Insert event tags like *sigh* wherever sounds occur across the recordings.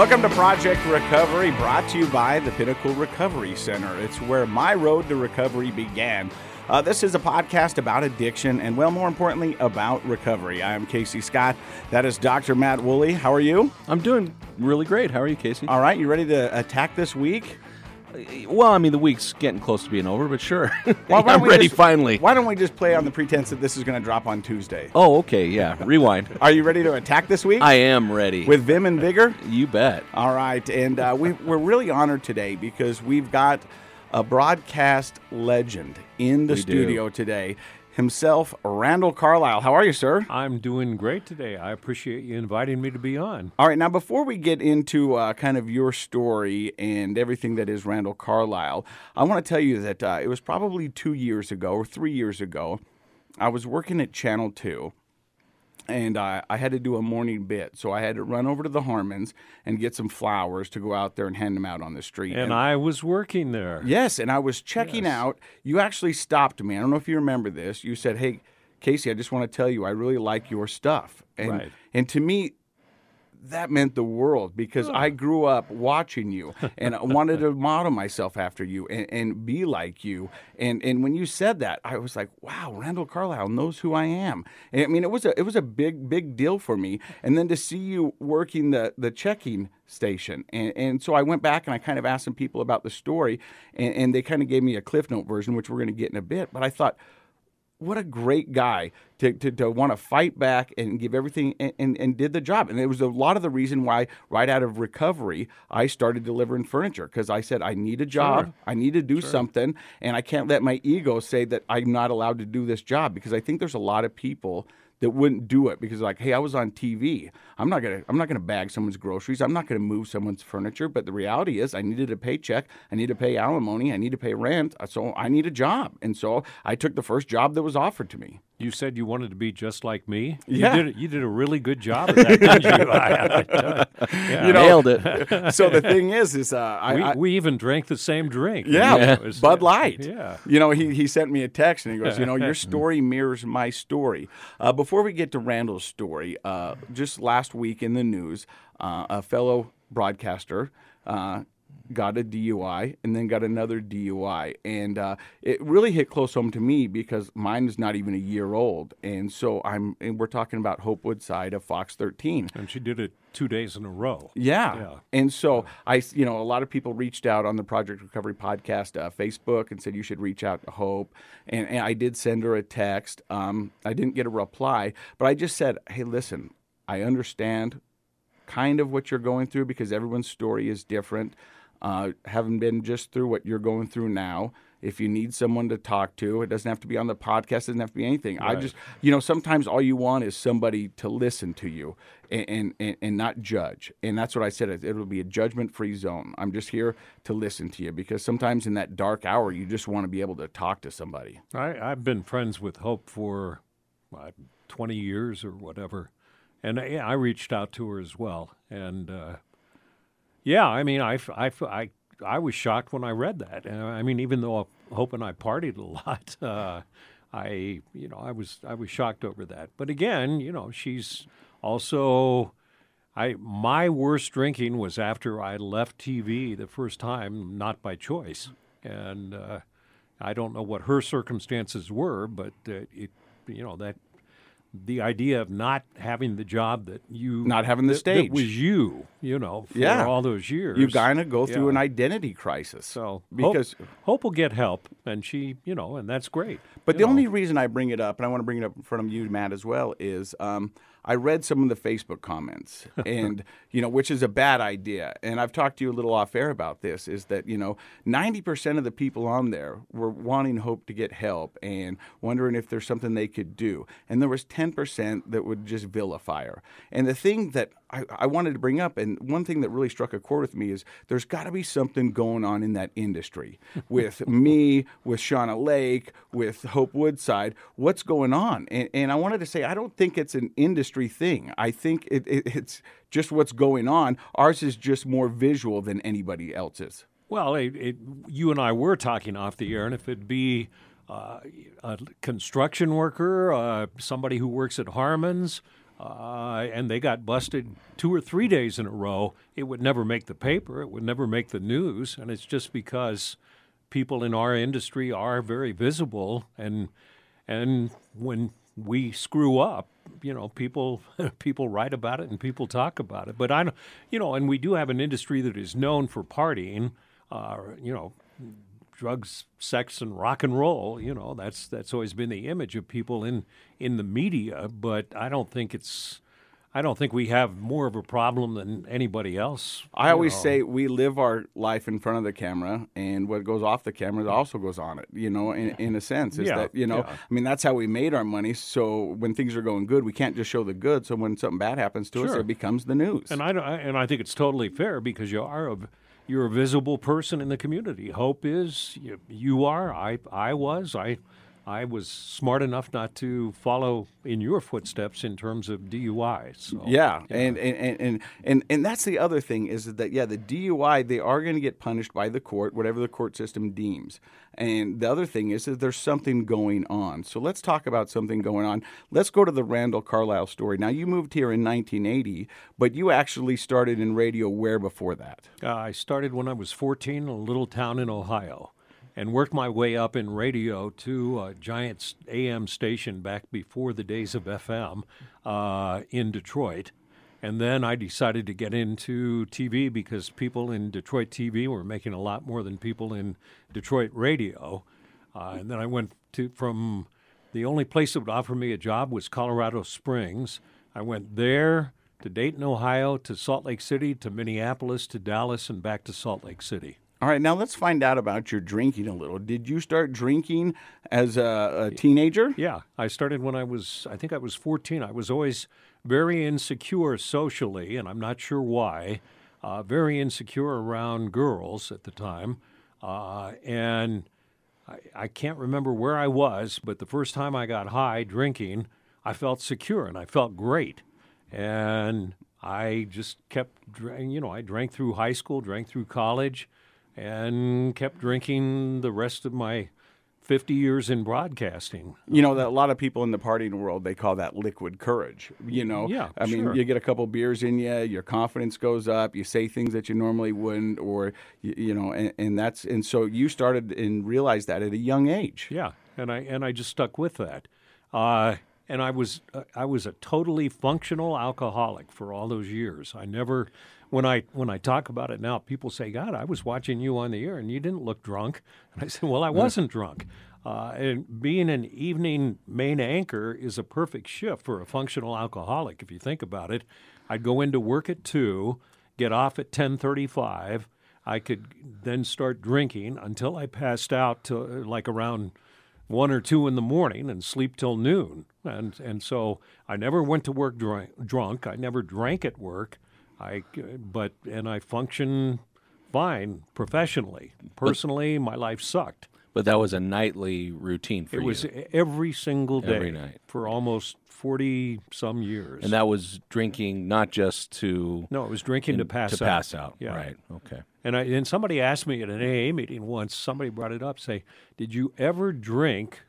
Welcome to Project Recovery, brought to you by the Pinnacle Recovery Center. It's where my road to recovery began. Uh, this is a podcast about addiction and, well, more importantly, about recovery. I am Casey Scott. That is Dr. Matt Woolley. How are you? I'm doing really great. How are you, Casey? All right, you ready to attack this week? Well, I mean, the week's getting close to being over, but sure. Well, *laughs* I'm ready just- finally. Why don't we just play on the pretense that this is going to drop on Tuesday? Oh, okay. Yeah. *laughs* Rewind. Are you ready to attack this week? I am ready. With vim and vigor? you bet. All right, and uh, we, we're really honored today because we've got a broadcast legend in the We do. studio today. Himself, Randall Carlisle. How are you, sir? I'm doing great today. I appreciate you inviting me to be on. All right, now before we get into uh, kind of your story and everything that is Randall Carlisle, I want to tell you that uh, it was probably two years ago or three years ago. I was working at Channel 2 and I, I had to do a morning bit. So I had to run over to the Harmons and get some flowers to go out there and hand them out on the street. And I was working there. Yes, and I was checking Yes. out. You actually stopped me. I don't know if you remember this. You said, "Hey, Casey, I just want to tell you I really like your stuff." And Right. and to me that meant the world because I hmm. grew up watching you *laughs* and I wanted to model myself after you and, and be like you. And and when you said that, I was like, wow, Randall Carlisle knows who I am. And I mean, it was a it was a big big deal for me. And then to see you working the the checking station, and and so I went back and I kind of asked some people about the story, and, and they kind of gave me a Cliff Note version, which we're going to get in a bit. But I thought what a great guy to, to, to want to fight back and give everything and, and, and did the job. And it was a lot of the reason why, right out of recovery, I started delivering furniture because I said, I need a job, Sure. I need to do something, and I can't let my ego say that I'm not allowed to do this job because I think there's a lot of people that wouldn't do it because like hey i was on tv i'm not gonna i'm not gonna bag someone's groceries. I'm not gonna move someone's furniture. But the reality is i needed a paycheck i need to pay alimony. I need to pay rent. So i need a job. And so i took the first job that was offered to me You said you wanted to be just like me. Yeah. You did, you did a really good job of that, didn't you? *laughs* I, I tell. Yeah. You know- Nailed it. so the thing is is uh, I, we, I we even drank the same drink. Yeah, It was- Bud Light. Yeah. You know, he, he sent me a text and he goes, you know, your *laughs* story mirrors my story. Uh, before we get to Randall's story, uh, just last week in the news, uh, a fellow broadcaster uh, got a DUI and then got another DUI. And uh, it really hit close home to me because mine is not even a year old. And so I'm, and we're talking about Hope Woodside of Fox 13. And she did it two days in a row. Yeah. Yeah. And so I, you know, a lot of people reached out on the Project Recovery podcast uh, Facebook and said you should reach out to Hope. And, and I did send her a text. Um, I didn't get a reply, but I just said, hey, listen, I understand kind of what you're going through because everyone's story is different. Uh, having been just through what you're going through now, if you need someone to talk to, it doesn't have to be on the podcast, it doesn't have to be anything. I just, you know, sometimes all you want is somebody to listen to you and, and, and not judge. And that's what I said. It will be a judgment free zone. I'm just here to listen to you because sometimes in that dark hour, you just want to be able to talk to somebody. I, I've been friends with Hope for uh, 20 years or whatever. And yeah, I reached out to her as well. And uh, yeah, I mean, I, I, I, I was shocked when I read that. Uh, I mean, even though Hope and I partied a *laughs* lot, uh, I, you know, I was, I was shocked over that. But again, you know, she's also. I my worst drinking was after I left TV the first time, not by choice, and uh, I don't know what her circumstances were, but uh, it, you know, that the idea of not having the job that you Not having the that- stage. that was you, you know, for Yeah. all those years. You kind of go through Yeah. an identity crisis. So because hope, hope will get help, and she, you know, and that's great. But the know. only reason I bring it up, and I want to bring it up in front of you, Matt, as well, is um, I read some of the Facebook comments, *laughs* and you know, which is a bad idea. And I've talked to you a little off air about this. Is that you know, ninety percent of the people on there were wanting Hope to get help and wondering if there's something they could do, and there was ten percent that would just vilify her. And the thing that I, I wanted to bring up, and one thing that really struck a chord with me is there's got to be something going on in that industry *laughs* with me, with Shauna Lake, with Hope Woodside. What's going on? And, and I wanted to say, I don't think it's an industry thing. I think it, it, it's just what's going on. Ours is just more visual than anybody else's. Well, it, it, you and I were talking off the air, and if it'd be uh, a construction worker, uh, somebody who works at Harmon's, uh, and they got busted two or three days in a row, it would never make the paper. It would never make the news, and it's just because people in our industry are very visible, and and when we screw up, you know, people *laughs* people write about it and people talk about it. But I, you know, and we do have an industry that is known for partying. Uh, you know, drugs, sex, and rock and roll. You know, that's that's always been the image of people in in the media. But I don't think it's. I don't think we have more of a problem than anybody else. I always know. say we live our life in front of the camera, and what goes off the camera also goes on it. You know, in, in a sense, is Yeah, that you know, yeah. I mean, that's how we made our money. So when things are going good, we can't just show the good. So when something bad happens to us, it becomes the news. And I don't- and I think it's totally fair because you are a you're a visible person in the community. Hope is you, you are. I I was. I I was smart enough not to follow in your footsteps in terms of DUI. So Yeah, And, and, and, and, and, and that's the other thing is that, yeah, the DUI, they are going to get punished by the court, whatever the court system deems. And the other thing is that there's something going on. So let's talk about something going on. Let's go to the Randall Carlisle story. Now, you moved here in 1980, but you actually started in radio where before that? Uh, I started when I was 14 in a little town in Ohio and worked my way up in radio to a giant AM station back before the days of FM uh, in Detroit. And then I decided to get into TV because people in Detroit TV were making a lot more than people in Detroit radio. Uh, and then I went to from the only place that would offer me a job was Colorado Springs. I went there to Dayton, Ohio, to Salt Lake City, to Minneapolis, to Dallas, and back to Salt Lake City. All right, now let's find out about your drinking a little. Did you start drinking as a, a teenager? Yeah, I started when I was, I think I was 14. I was always very insecure socially, and I'm not sure why. Uh, very insecure around girls at the time. Uh, and I, I can't remember where I was, but the first time I got high drinking, I felt secure and I felt great. And I just kept, you know, I drank through high school, drank through college, and kept drinking the rest of my 50 years in broadcasting. You know that a lot of people in the partying world they call that liquid courage. You know, Yeah, I mean, sure. you get a couple beers in you, your confidence goes up, you say things that you normally wouldn't, or you, you know, and, and that's and so you started and realized that at a young age. Yeah, and I and I just stuck with that. Uh, and I was uh, I was a totally functional alcoholic for all those years. I never, when I when I talk about it now, people say, "God, I was watching you on the air and you didn't look drunk." *laughs* And I said, "Well, I wasn't drunk." Uh, and being an evening main anchor is a perfect shift for a functional alcoholic. If you think about it, I'd go into work at two, get off at ten thirty-five. I could then start drinking until I passed out to like around one or two in the morning and sleep till noon. And and so I never went to work drunk. I never drank at work. I but and I function fine professionally. Personally, my life sucked. But that was a nightly routine for It you. It was every single day Every night. for almost forty some years. and that was drinking not just to no, it was drinking to pass to out. pass out. Yeah. Right. Okay. And I, and somebody asked me at an AA meeting once. Somebody brought it up. Say, did you ever drink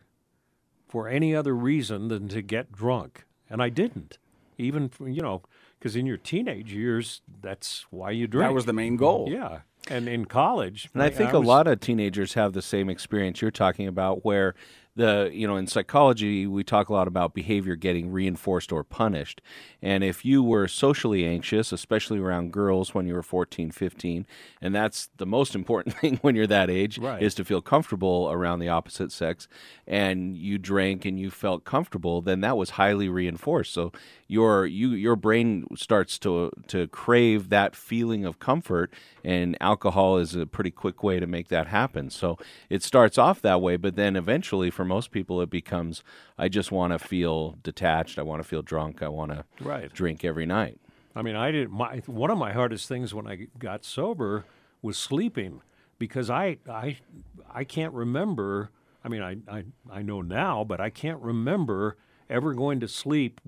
for any other reason than to get drunk? And I didn't. Even you know, because in your teenage years, that's why you drink. That was the main goal. yeah. And in college, And I think a was- lot of teenagers have the same experience you're talking about, where the you know in psychology we talk a lot about behavior getting reinforced or punished. And if you were socially anxious especially around girls when you were 14 15 and that's the most important *laughs* thing when you're that age Right. is to feel comfortable around the opposite sex and you drank and you felt comfortable then that was highly reinforced. So your you your brain starts to to crave that feeling of comfort and alcohol is a pretty quick way to make that happen. So it starts off that way but then eventually for most people it becomes i just want to feel detached i want to feel drunk i want to Right. drink every night I mean, I did my one of my hardest things when I got sober was sleeping because I I I can't remember. I mean, I I, I know now, but I can't remember ever going to sleep.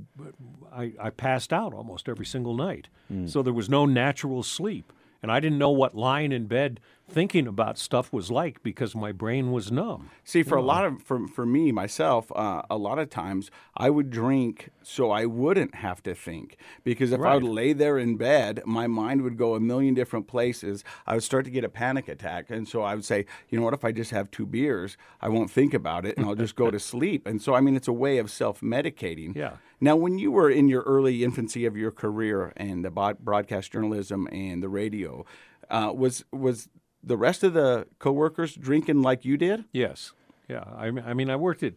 I, I passed out almost every single night, hmm. so there was no natural sleep, and I didn't know what lying in bed thinking about stuff was like because my brain was numb. See, for a lot of for for me myself, uh, a lot of times I would drink so I wouldn't have to think because if I would lay there in bed, my mind would go a million different places. I would start to get a panic attack, and so I would say, you know what? If I just have two beers, I won't think about it, and I'll just go to *laughs* sleep. And so, I mean, it's a way of self medicating. Yeah. Now, when you were in your early infancy of your career and the broadcast journalism and the radio, uh, was was the rest of the coworkers drinking like you did? Yes, yeah. I, I mean, I worked at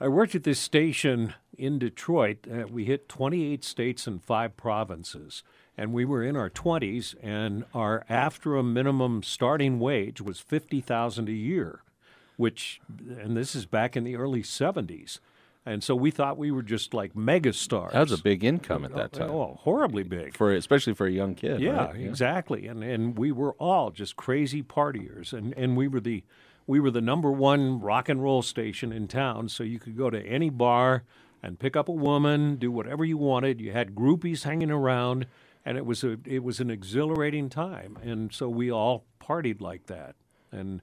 I worked at this station in Detroit. Uh, we hit 28 states and five provinces, and we were in our 20s. And our after a minimum starting wage was 50,000 a year, which, and this is back in the early 70s. And so we thought we were just like mega stars. That was a big income at that time, Oh, horribly big. for especially for a young kid. Yeah, right? exactly. And and we were all just crazy partiers, and and we were the we were the number one rock and roll station in town. So you could go to any bar and pick up a woman, do whatever you wanted. You had groupies hanging around, and it was a it was an exhilarating time. And so we all partied like that. And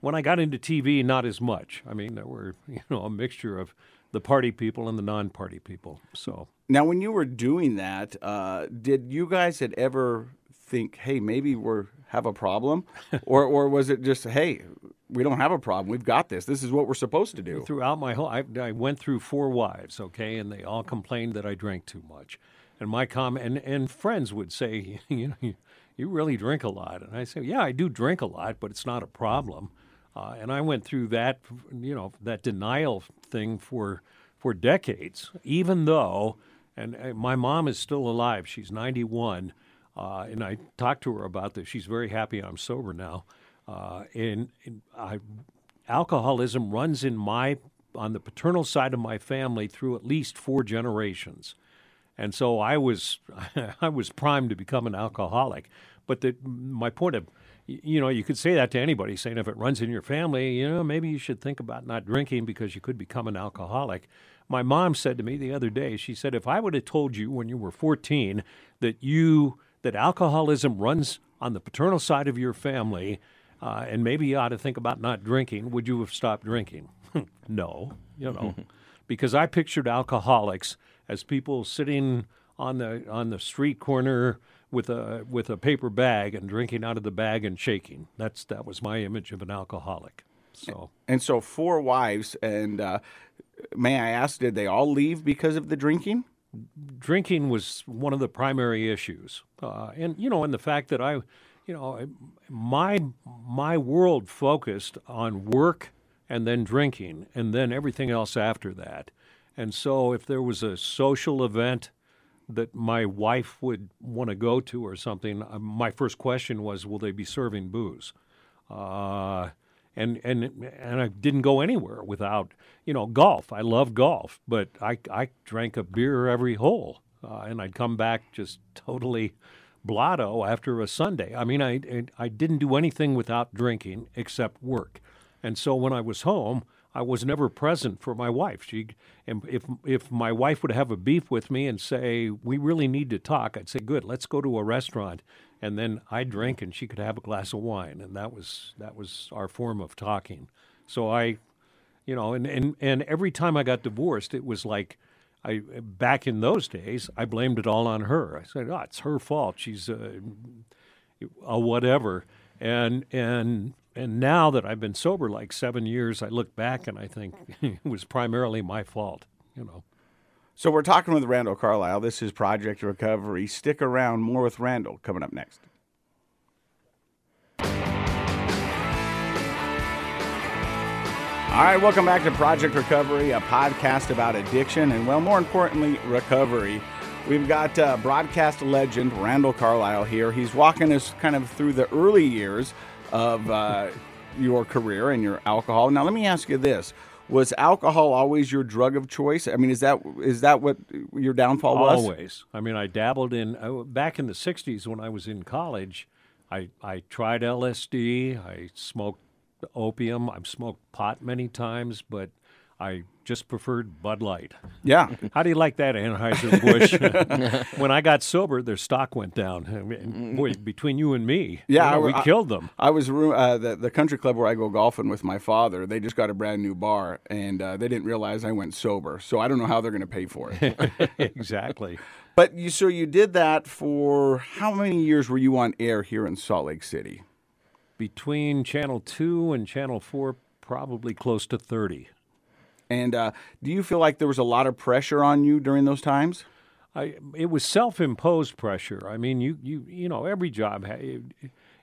when I got into TV, not as much. I mean, there were *laughs* you know a mixture of the party people and the non-party people. So Now, when you were doing that, uh, did you guys had ever think, "Hey, maybe we're have a problem," *laughs* or or was it just, "Hey, we don't have a problem. We've got this. This is what we're supposed to do." throughout my whole I, I went through four wives okay and they all complained that i drank too much and my com and, and friends would say *laughs* you know you, you really drink a lot and i say yeah i do drink a lot but it's not a problem uh, and i went through that you know that denial thing for for decades even though and uh, my mom is still alive. She's 91 uh, and i talked to her about this. She's very happy i'm sober now. Uh, and, and I alcoholism runs in my on the paternal side of my family through at least four generations. And so I was *laughs* I was primed to become an alcoholic. But the, my point of you know you could say that to anybody, saying if it runs in your family, you know maybe you should think about not drinking because you could become an alcoholic. My mom said to me the other day, she said, if I would have told you when you were 14 that you that alcoholism runs on the paternal side of your family, uh, and maybe you ought to think about not drinking, would you have stopped drinking? *laughs* no, you know, *laughs* because I pictured alcoholics as people sitting on the on the street corner with a with a paper bag and drinking out of the bag and shaking. That's that was my image of an alcoholic. So And so, four wives, and uh, may I ask, did they all leave because of the drinking? drinking was one of the primary issues, uh, and you know, and the fact that I, you know, my my world focused on work and then drinking and then everything else after that, and so if there was a social event that my wife would want to go to or something, uh, my first question was, will they be serving booze? Uh, and and and I didn't go anywhere without you know golf. I love golf, but I I drank a beer every hole, uh, and I'd come back just totally blotto after a Sunday. I mean, I I didn't do anything without drinking except work, and so when I was home. I was never present for my wife. She, and if if my wife would have a beef with me and say we really need to talk, I'd say good, let's go to a restaurant, and then I'd drink and she could have a glass of wine, and that was that was our form of talking. So I, you know, and and and every time I got divorced, it was like. I back in those days, I blamed it all on her. I said, "Oh, it's her fault. She's uh, a whatever." And and and now that I've been sober like seven years, I look back and I think *laughs* it was primarily my fault. You know. So, we're talking with Randall Carlisle. This is Project Recovery. Stick around. More with Randall coming up next. All right, welcome back to Project Recovery, a podcast about addiction and, well, more importantly, recovery. We've got uh, broadcast legend Randall Carlisle here. He's walking us kind of through the early years of uh, your career and your alcohol. Now, let me ask you this: Was alcohol always your drug of choice? I mean, is that is that what your downfall was? Always. I mean, I dabbled in uh, back in the '60s when I was in college. I I tried LSD. I smoked opium. I've smoked pot many times, but I just preferred Bud Light. Yeah. *laughs* How do you like that, Anheuser-Busch? *laughs* *laughs* when I got sober, their stock went down. I mean, boy, between you and me, Yeah, you know, I- we I- killed them. I was uh, the the country club where I go golfing with my father. They just got a brand new bar, and uh, they didn't realize I went sober. So I don't know how they're going to pay for it. exactly. but you, so you did that for how many years were you on air here in Salt Lake City? Between Channel 2 and Channel 4, probably close to 30. And uh, do you feel like there was a lot of pressure on you during those times? I, it was self-imposed pressure. I mean, you you you know, every job it,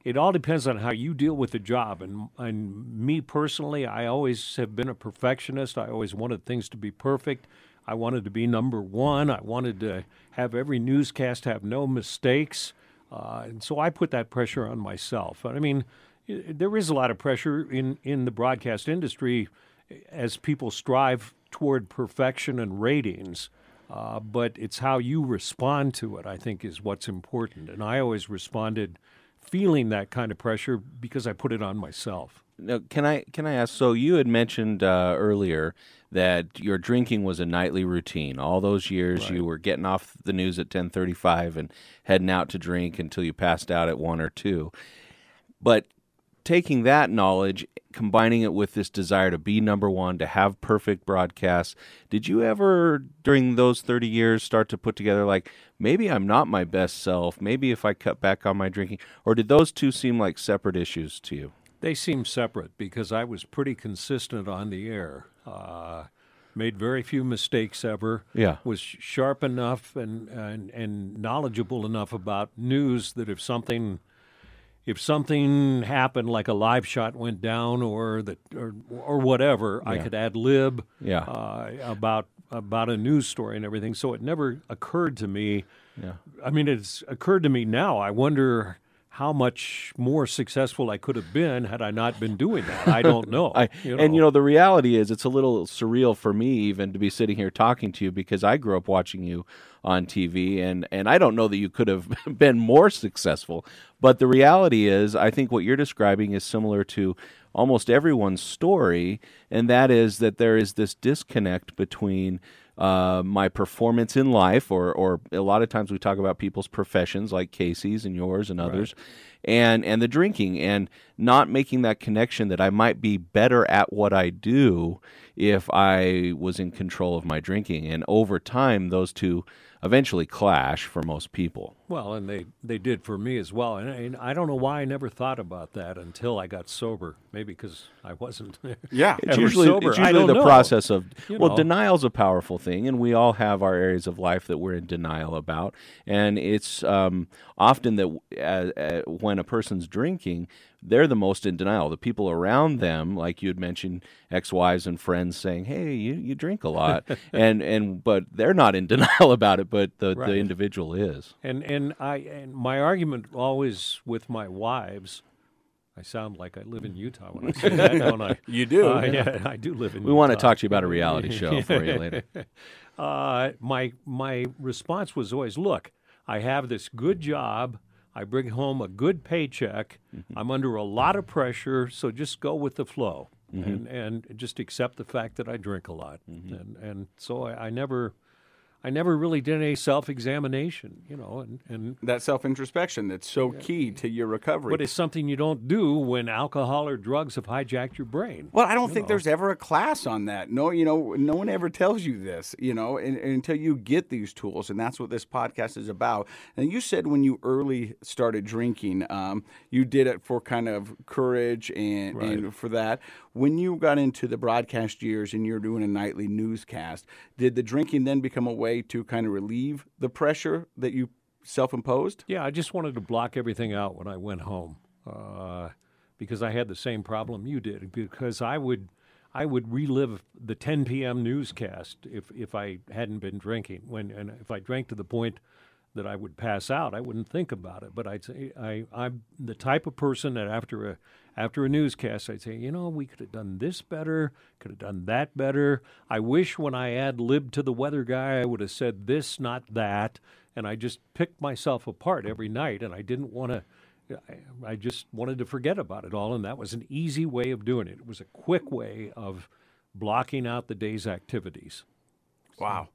it all depends on how you deal with the job. And and me personally, I always have been a perfectionist. I always wanted things to be perfect. I wanted to be number one. I wanted to have every newscast have no mistakes. Uh, and so I put that pressure on myself. I mean, there is a lot of pressure in, in the broadcast industry as people strive toward perfection and ratings. Uh, but it's how you respond to it, I think, is what's important. And I always responded feeling that kind of pressure because I put it on myself. Now, can I can I ask? So you had mentioned uh, earlier that your drinking was a nightly routine. All those years, you were getting off the news at ten thirty five and heading out to drink until you passed out at one or two. But taking that knowledge, combining it with this desire to be number one, to have perfect broadcasts, did you ever, during those 30 years, start to put together like, maybe I'm not my best self? Maybe if I cut back on my drinking? Or did those two seem like separate issues to you? They seem separate because I was pretty consistent on the air. Uh, made very few mistakes ever. Yeah. Was sharp enough and, and and knowledgeable enough about news that if something if something happened like a live shot went down or that or, or whatever, I could ad lib Yeah. uh, about about a news story and everything. So it never occurred to me. Yeah. I mean, it's occurred to me now. I wonder how much more successful I could have been had I not been doing that. I don't *laughs* know. I, And you know, the reality is, it's a little surreal for me even to be sitting here talking to you because I grew up watching you on TV, and and I don't know that you could have *laughs* been more successful. But the reality is, I think what you're describing is similar to almost everyone's story, and that is that there is this disconnect between uh, my performance in life, or or a lot of times we talk about people's professions, like Casey's and yours and others, and and the drinking, and not making that connection that I might be better at what I do if I was in control of my drinking, and over time those two eventually clash for most people. well, and they, they did for me as well. And, and I don't know why I never thought about that until I got sober. Maybe because I wasn't. *laughs* Yeah. It's ever usually, sober. it's I usually don't the know. process of You well, know. denial's a powerful thing, and we all have our areas of life that we're in denial about. And it's um, often that uh, uh, when a person's drinking, they're the most in denial. The people around them, like you had mentioned, ex-wives and friends saying, "Hey, you, you drink a lot," *laughs* and and but they're not in denial *laughs* about it, but the, Right. the individual is. And and I and my argument always with my wives, I sound like I live in Utah when I say that, *laughs* don't I? You do. Uh, yeah, I do live in. We want to talk to you about a reality show for you later. Uh, my my response was always, look, I have this good job. I bring home a good paycheck. Mm-hmm. I'm under a lot of pressure, so just go with the flow mm-hmm. and and just accept the fact that I drink a lot. Mm-hmm. And and so I, I never I never really did any self examination, you know, and, and That self introspection that's so key to your recovery. but it's something you don't do when alcohol or drugs have hijacked your brain. Well, I don't think there's ever a class on that. No, you know, no one ever tells you this, you know, and, and until you get these tools, and that's what this podcast is about. And you said when you early started drinking, um, you did it for kind of courage and, and for that. When you got into the broadcast years and you're doing a nightly newscast, did the drinking then become a way to kind of relieve the pressure that you self-imposed? Yeah, I just wanted to block everything out when I went home uh, because I had the same problem you did. Because I would, I would relive the 10 p.m. newscast if if I hadn't been drinking. When and if I drank to the point that I would pass out, I wouldn't think about it. But I'd say I I'm the type of person that after a after a newscast, I'd say, you know, we could have done this better, could have done that better. I wish when I ad libbed to the weather guy, I would have said this, not that. And I just picked myself apart every night, and I didn't want to. I just wanted to forget about it all, and that was an easy way of doing it. It was a quick way of blocking out the day's activities. Wow.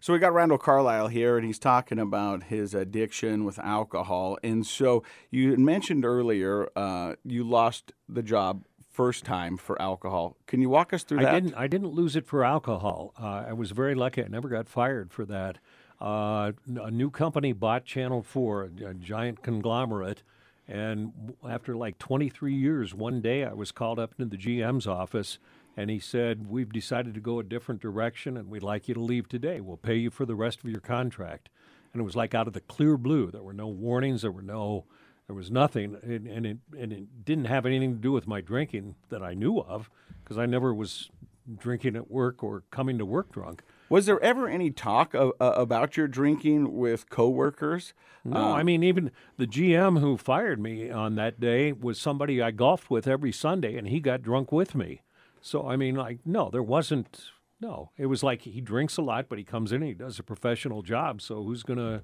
So we got Randall Carlisle here, and he's talking about his addiction with alcohol. And so you mentioned earlier uh, you lost the job first time for alcohol. Can you walk us through that? I didn't. I didn't lose it for alcohol. Uh, I was very lucky. I never got fired for that. Uh, a new company bought Channel Four, a, a giant conglomerate, and after like 23 years, one day I was called up into the GM's office and he said, We've decided to go a different direction and we'd like you to leave today. We'll pay you for the rest of your contract. And it was like out of the clear blue. There were no warnings, there were no there was nothing and, and it and it didn't have anything to do with my drinking that I knew of because I never was drinking at work or coming to work drunk. Was there ever any talk of, uh, about your drinking with coworkers? No, uh, I mean even the GM who fired me on that day was somebody I golfed with every Sunday, and he got drunk with me. So I mean, like, no, there wasn't. No, it was like he drinks a lot, but he comes in and he does a professional job. So who's gonna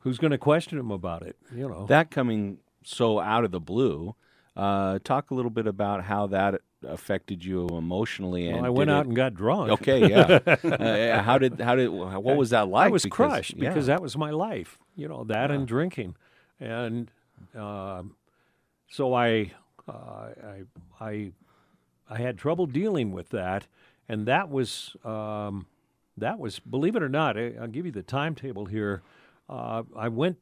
who's gonna question him about it? You know, that coming so out of the blue. Uh, talk a little bit about how that affected you emotionally. And well, I went out it... and got drunk. Okay, yeah. *laughs* uh, how did how did what was that like? I was because, crushed yeah. because that was my life. You know that yeah. and drinking, and uh, so I, uh, I I I had trouble dealing with that, and that was um, that was believe it or not. I, will give you the timetable here. Uh, I went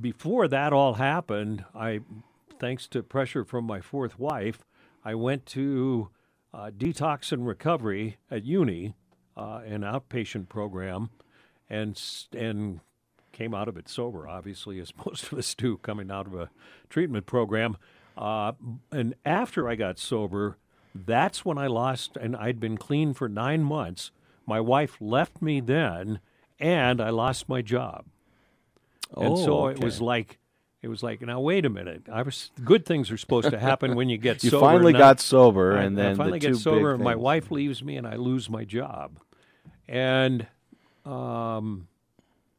before that all happened. I, thanks to pressure from my fourth wife, I went to uh, detox and recovery at uni, uh, an outpatient program, and and came out of it sober. Obviously, as *laughs* most of us do, coming out of a treatment program. Uh, and after I got sober, that's when I lost, and I'd been clean for nine months. My wife left me then, and I lost my job. Oh, and so okay. it was like, it was like, now wait a minute. I was good things are supposed to happen when you get *laughs* you sober. You finally got sober, I, and then I finally the get sober, and my things. wife leaves me, and I lose my job. And um,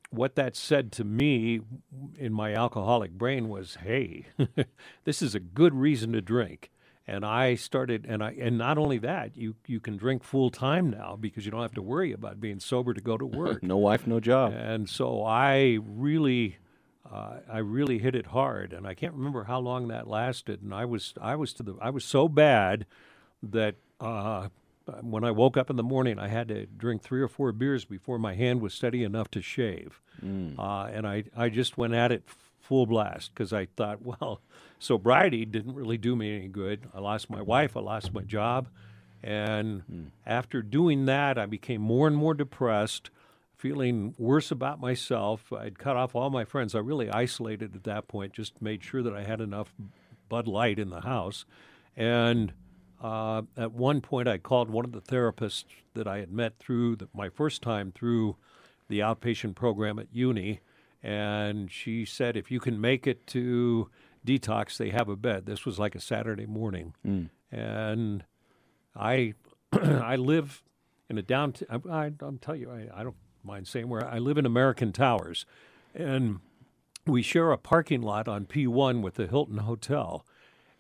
what that said to me in my alcoholic brain was, "Hey, *laughs* this is a good reason to drink." And I started, and I, and not only that, you you can drink full time now because you don't have to worry about being sober to go to *laughs* work. no wife, no job. And so I really, uh, I really hit it hard, and I can't remember how long that lasted. And I was, I was to the, I was so bad that uh, when I woke up in the morning, I had to drink three or four beers before my hand was steady enough to shave. Mm. Uh, and I, I just went at it full blast because I thought, *laughs* well, sobriety didn't really do me any good. I lost my wife, I lost my job. And Mm. after doing that, I became more and more depressed, feeling worse about myself. I'd cut off all my friends. I really isolated at that point, just made sure that I had enough Bud Light in the house. And uh, at one point, I called one of the therapists that I had met through the, my first time through the outpatient program at uni, and she said, "If you can make it to detox, they have a bed." This was like a Saturday morning, Mm. and I *clears throat* I live in a downtown. I, I, I'll tell you, I, I don't mind saying where I live in American Towers, and we share a parking lot on P1 with the Hilton Hotel.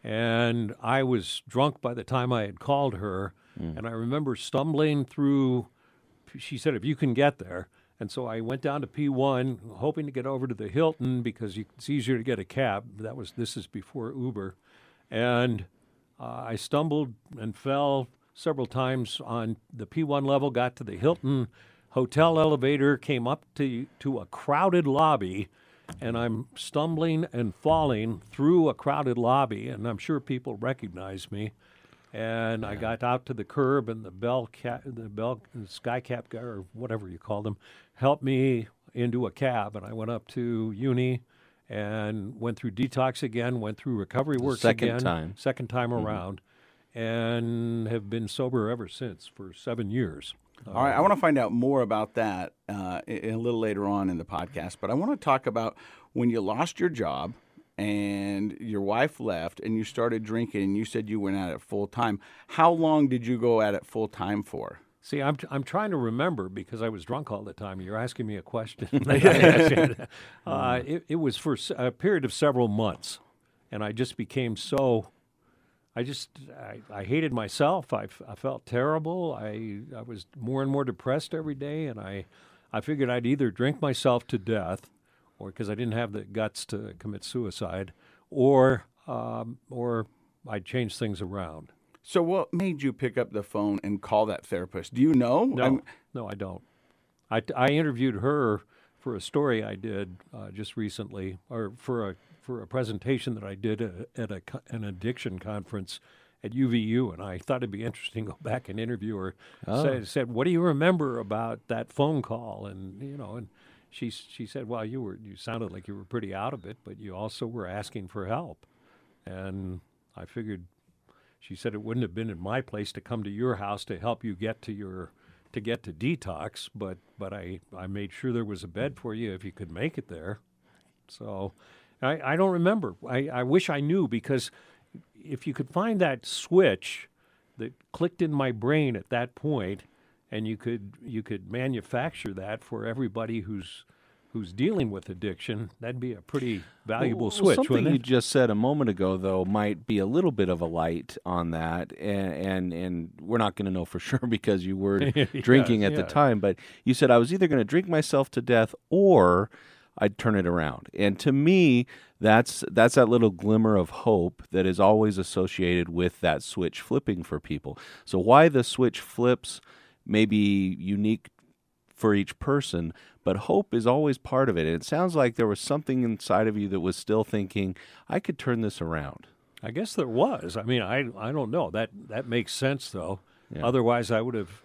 And I was drunk by the time I had called her, and I remember stumbling through. She said, "If you can get there," and so I went down to P1, hoping to get over to the Hilton because you, it's easier to get a cab. That was this is before Uber, and uh, I stumbled and fell several times on the P1 level. Got to the Hilton hotel elevator, came up to to a crowded lobby and I'm stumbling and falling through a crowded lobby, and I'm sure people recognize me. And I got out to the curb, and the bell cat, the bell the sky cap guy or whatever you call them, helped me into a cab, and I went up to uni and went through detox again, went through recovery works second again, time. second time mm-hmm. around, and have been sober ever since for seven years. All right, I want to find out more about that uh, a little later on in the podcast. But I want to talk about when you lost your job and your wife left and you started drinking and you said you went at it full time. How long did you go at it full time for? See, I'm I'm trying to remember because I was drunk all the time. You're asking me a question. *laughs* *laughs* uh, it, it was for a period of several months, and I just became so I just I, I hated myself. I, f- I felt terrible. I I was more and more depressed every day, and I I figured I'd either drink myself to death, or because I didn't have the guts to commit suicide, or um, or I'd change things around. So, what made you pick up the phone and call that therapist? Do you know? No, I'm- no, I don't. I, I interviewed her for a story I did uh, just recently, or for a for a presentation that I did a, at a, an addiction conference at UVU, and I thought it'd be interesting to go back and interview her. Oh. Said, said, "What do you remember about that phone call?" And you know, and she she said, "Well, you were you sounded like you were pretty out of it, but you also were asking for help." And I figured she said it wouldn't have been in my place to come to your house to help you get to your to get to detox, but but I I made sure there was a bed for you if you could make it there. So I I don't remember. I I wish I knew because if you could find that switch that clicked in my brain at that point and you could you could manufacture that for everybody who's who's dealing with addiction, that'd be a pretty valuable Well, switch, Something you just said a moment ago, though, might be a little bit of a light on that, and and, and we're not going to know for *laughs* sure because you were *laughs* drinking at the time. But you said I was either going to drink myself to death or I'd turn it around. And to me, that's that's that little glimmer of hope that is always associated with that switch flipping for people. So why the switch flips may be unique for each person, but hope is always part of it. And it sounds like there was something inside of you that was still thinking, I could turn this around. I guess there was. I mean, I I don't know. That that makes sense though. Yeah. Otherwise, I would have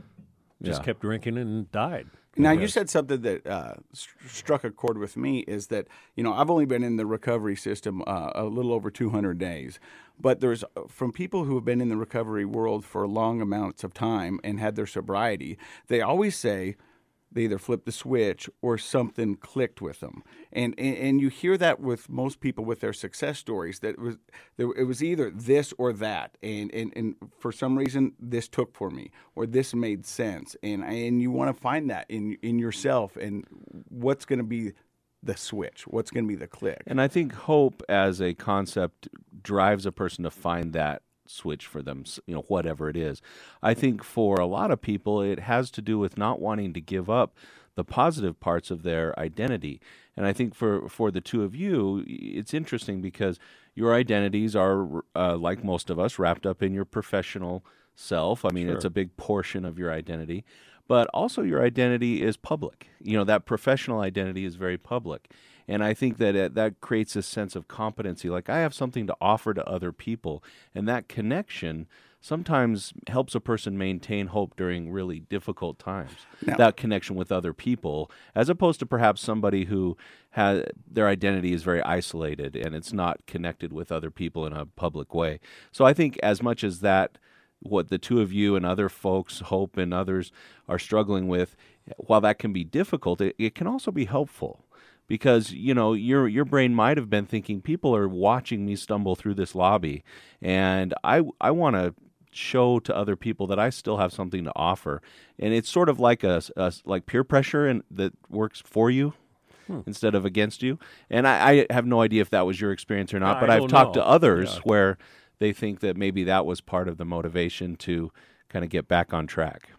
just Yeah. kept drinking and died. Now you said something that uh, st- struck a chord with me is that you know I've only been in the recovery system uh, a little over 200 days, but there's uh, from people who have been in the recovery world for long amounts of time and had their sobriety, they always say they either flipped the switch or something clicked with them, and and, and you hear that with most people with their success stories that it was there, it was either this or that, and, and and for some reason this took for me or this made sense, and and you want to find that in in yourself and what's going to be the switch, what's going to be the click. And I think hope as a concept drives a person to find that switch for them, you know, whatever it is. I think for a lot of people, it has to do with not wanting to give up the positive parts of their identity. And I think for, for the two of you, it's interesting because your identities are, uh, like most of us, wrapped up in your professional self. I mean, it's a big portion of your identity. But also, your identity is public. You know, that professional identity is very public. And I think that it, that creates a sense of competency. Like, I have something to offer to other people. And that connection sometimes helps a person maintain hope during really difficult times. That connection with other people, as opposed to perhaps somebody who has their identity is very isolated and it's not connected with other people in a public way. So I think as much as that what the two of you and other folks, Hope and others, are struggling with, while that can be difficult, it, it can also be helpful because you know your your brain might have been thinking people are watching me stumble through this lobby, and I I want to show to other people that I still have something to offer, and it's sort of like a, a like peer pressure and that works for you. Hmm. Instead of against you, and I, I have no idea if that was your experience or not, I but I've talked know. to others Yeah. where they think that maybe that was part of the motivation to kind of get back on track.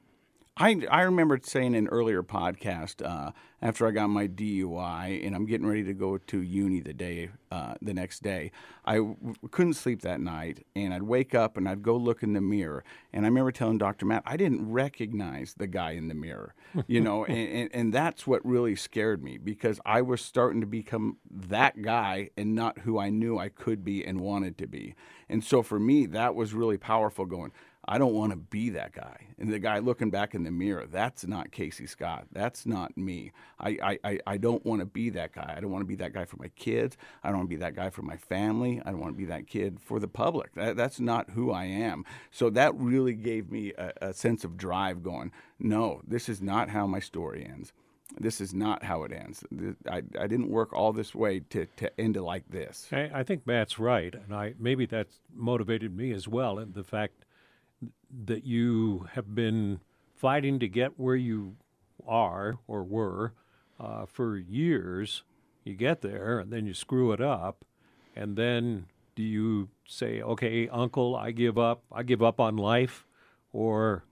I, I remember saying in an earlier podcast uh, after I got my DUI and I'm getting ready to go to uni the day uh, the next day. I w- couldn't sleep that night and I'd wake up and I'd go look in the mirror and I remember telling Dr. Matt I didn't recognize the guy in the mirror, you know, *laughs* and, and, and that's what really scared me because I was starting to become that guy and not who I knew I could be and wanted to be. And so for me that was really powerful going I don't want to be that guy. And the guy looking back in the mirror, that's not Casey Scott. That's not me. I, I, I, don't want to be that guy. I don't want to be that guy for my kids. I don't want to be that guy for my family. I don't want to be that kid for the public. That, that's not who I am. So that really gave me a, a sense of drive going, no, this is not how my story ends. This is not how it ends. I, I didn't work all this way to, to end it like this. I, I think Matt's right, and I maybe that's motivated me as well. And the fact that you have been fighting to get where you are or were uh, for years, you get there and then you screw it up, and then do you say, okay, Uncle, I give up, I give up on life, or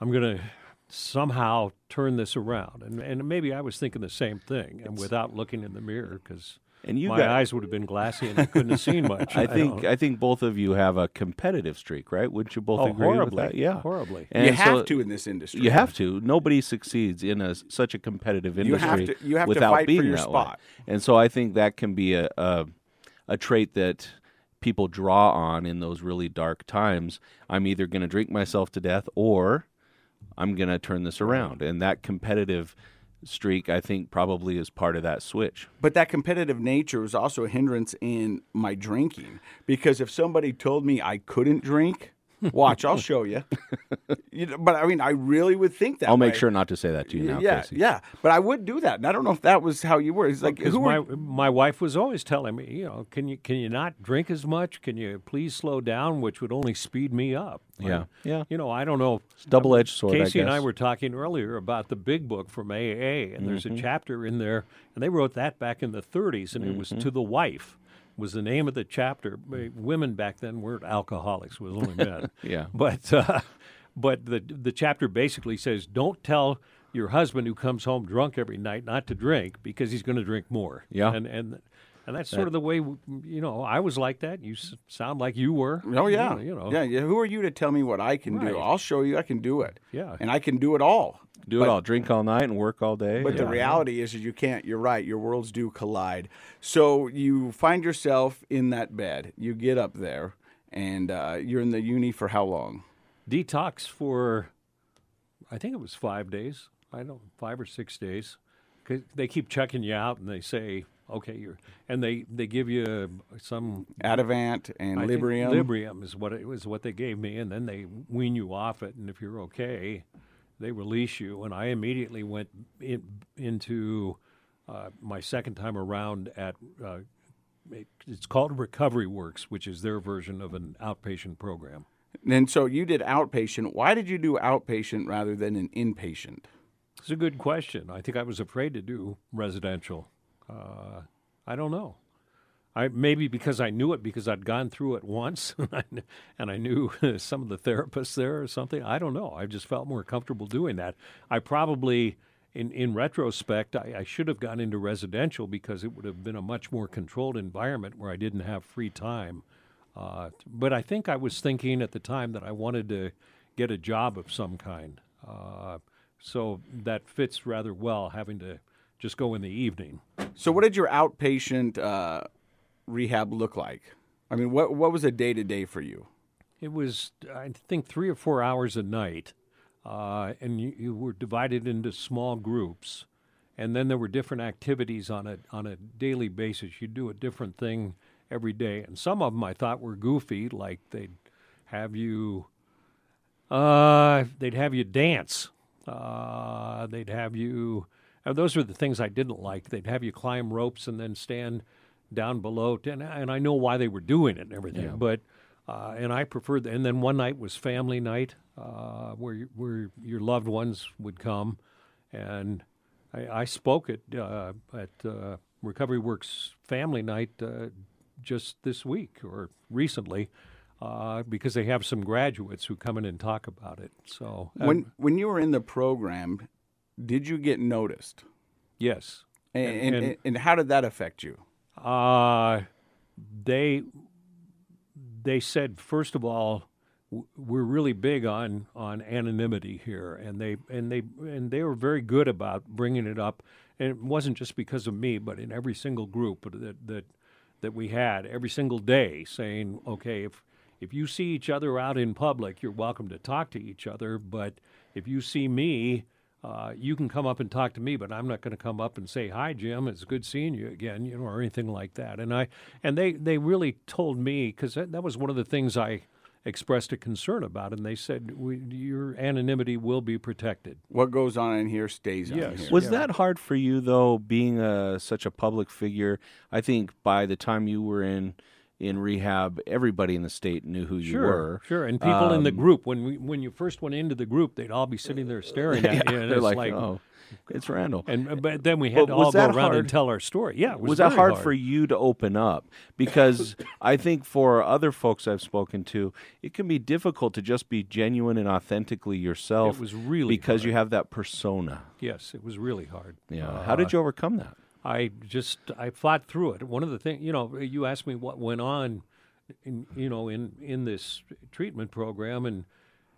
I'm going to somehow turn this around? And and maybe I was thinking the same thing, and without looking in the mirror, because And you my got- eyes would have been glassy and I couldn't have seen much. *laughs* I think don't- I, think both of you have a competitive streak, right? Wouldn't you both oh, agree horribly, with that? Yeah, horribly. And you have so- to in this industry. You have to. Nobody succeeds in a such a competitive You have industry to- you have to without fight for being your that way. And so I think that can be a, a a trait that people draw on in those really dark times. I'm either going to drink myself to death or I'm going to turn this around. And that competitive streak, I think, probably is part of that switch. But that competitive nature was also a hindrance in my drinking because if somebody told me I couldn't drink, watch, I'll show you. *laughs* you know, but I mean, I really would think that. I'll make way. sure not to say that to you now, yeah, Casey. yeah. But I would do that, and I don't know if that was how you were. It's like Because who my are, my wife was always telling me, you know, can you can you not drink as much? Can you please slow down, which would only speed me up. Yeah, yeah. You know, I don't know. It's Double-edged sword. I Casey and I were talking earlier about the big book from AA, and there's Mm-hmm. a chapter in there, and they wrote that back in the 30s, and it was Mm-hmm. to the wife was the name of the chapter. Women back then weren't alcoholics; it was only men. *laughs* Yeah. But uh, but the the chapter basically says, don't tell your husband who comes home drunk every night not to drink because he's going to drink more. Yeah. And and and that's sort of the way you know I was like that. You s- sound like you were. Oh yeah, You know. yeah, yeah. Who are you to tell me what I can Right. do? I'll show you. I can do it. Yeah. and I can do it all. Do But- it all. Drink all night and work all day. But the reality is, is you can't. You're right. Your worlds do collide. So you find yourself in that bed. You get up there, and uh, you're in the uni for how long? detox for I think it was five days. I don't five or six days. 'Cause they keep checking you out and they say, okay, you're and they they give you some Ativan and I Librium. Librium is what it was what they gave me, and then they wean you off it, and if you're okay, they release you. And I immediately went in, into uh, my second time around at. Uh, it- it's called Recovery Works, which is their version of an outpatient program. and so you did outpatient. Why did you do outpatient rather than an inpatient? It's a good question. I think I was afraid to do residential. Uh, I don't know. I maybe because I knew it because I'd gone through it *laughs* once, and I, knew *laughs* some of the therapists there or something. I don't know. I just felt more comfortable doing that. I probably, in in retrospect, I, I should have gone into residential because it would have been a much more controlled environment where I didn't have free time. Uh, but I think I was thinking at the time that I wanted to get a job of some kind. Uh, so that fits rather well, having to just go in the evening. So what did your outpatient uh, rehab look like? I mean, what what was a day to day for you? It was, I think, three or four hours a night, uh, and you, you were divided into small groups, and then there were different activities on a on a daily basis. You'd do a different thing every day, and some of them I thought were goofy, like they'd have you, uh, they'd have you dance, uh, they'd have you. Uh, those were the things I didn't like. They'd have you climb ropes and then stand down below, and, and I know why they were doing it and everything, but. Uh, and I preferred, and then one night was family night, uh, where where your loved ones would come, and I, I spoke at uh, at uh, Recovery Works Family Night uh, just this week or recently, uh, because they have some graduates who come in and talk about it. So um, When when you were in the program, did you get noticed? yes, and, And- and, and how did that affect you? Uh, they they said first of all we're really big on on anonymity here, and they and they and they were very good about bringing it up. And it wasn't just because of me, but in every single group that that that we had every single day, saying, okay, if if you see each other out in public, you're welcome to talk to each other. But if you see me, uh, you can come up and talk to me, but I'm not going to come up and say, "Hi, Jim. It's good seeing you again," you know, or anything like that. And I and they they really told me because that, that was one of the things I expressed a concern about, and they said, we, "Your anonymity will be protected." What goes on in here stays on here. Was Yeah. that hard for you though, being a, such a public figure? I think by the time you were in in rehab, everybody in the state knew who you were. sure. And people in the Um, group, when we, when you first went into the group, they'd all be sitting there staring at *laughs* you, and They're it's like, like, oh, it's Randall. and but then we had But to all go around hard? and tell our story. Yeah, it was, was that very hard, for you to open up? Because I think for other folks I've spoken to, it can be difficult to just be genuine and authentically yourself. It was really because you have that persona. Yes, it was really hard. Yeah. How did you overcome that? I just I fought through it. One of the things, you know, you asked me what went on, in, you know, in in this treatment program, and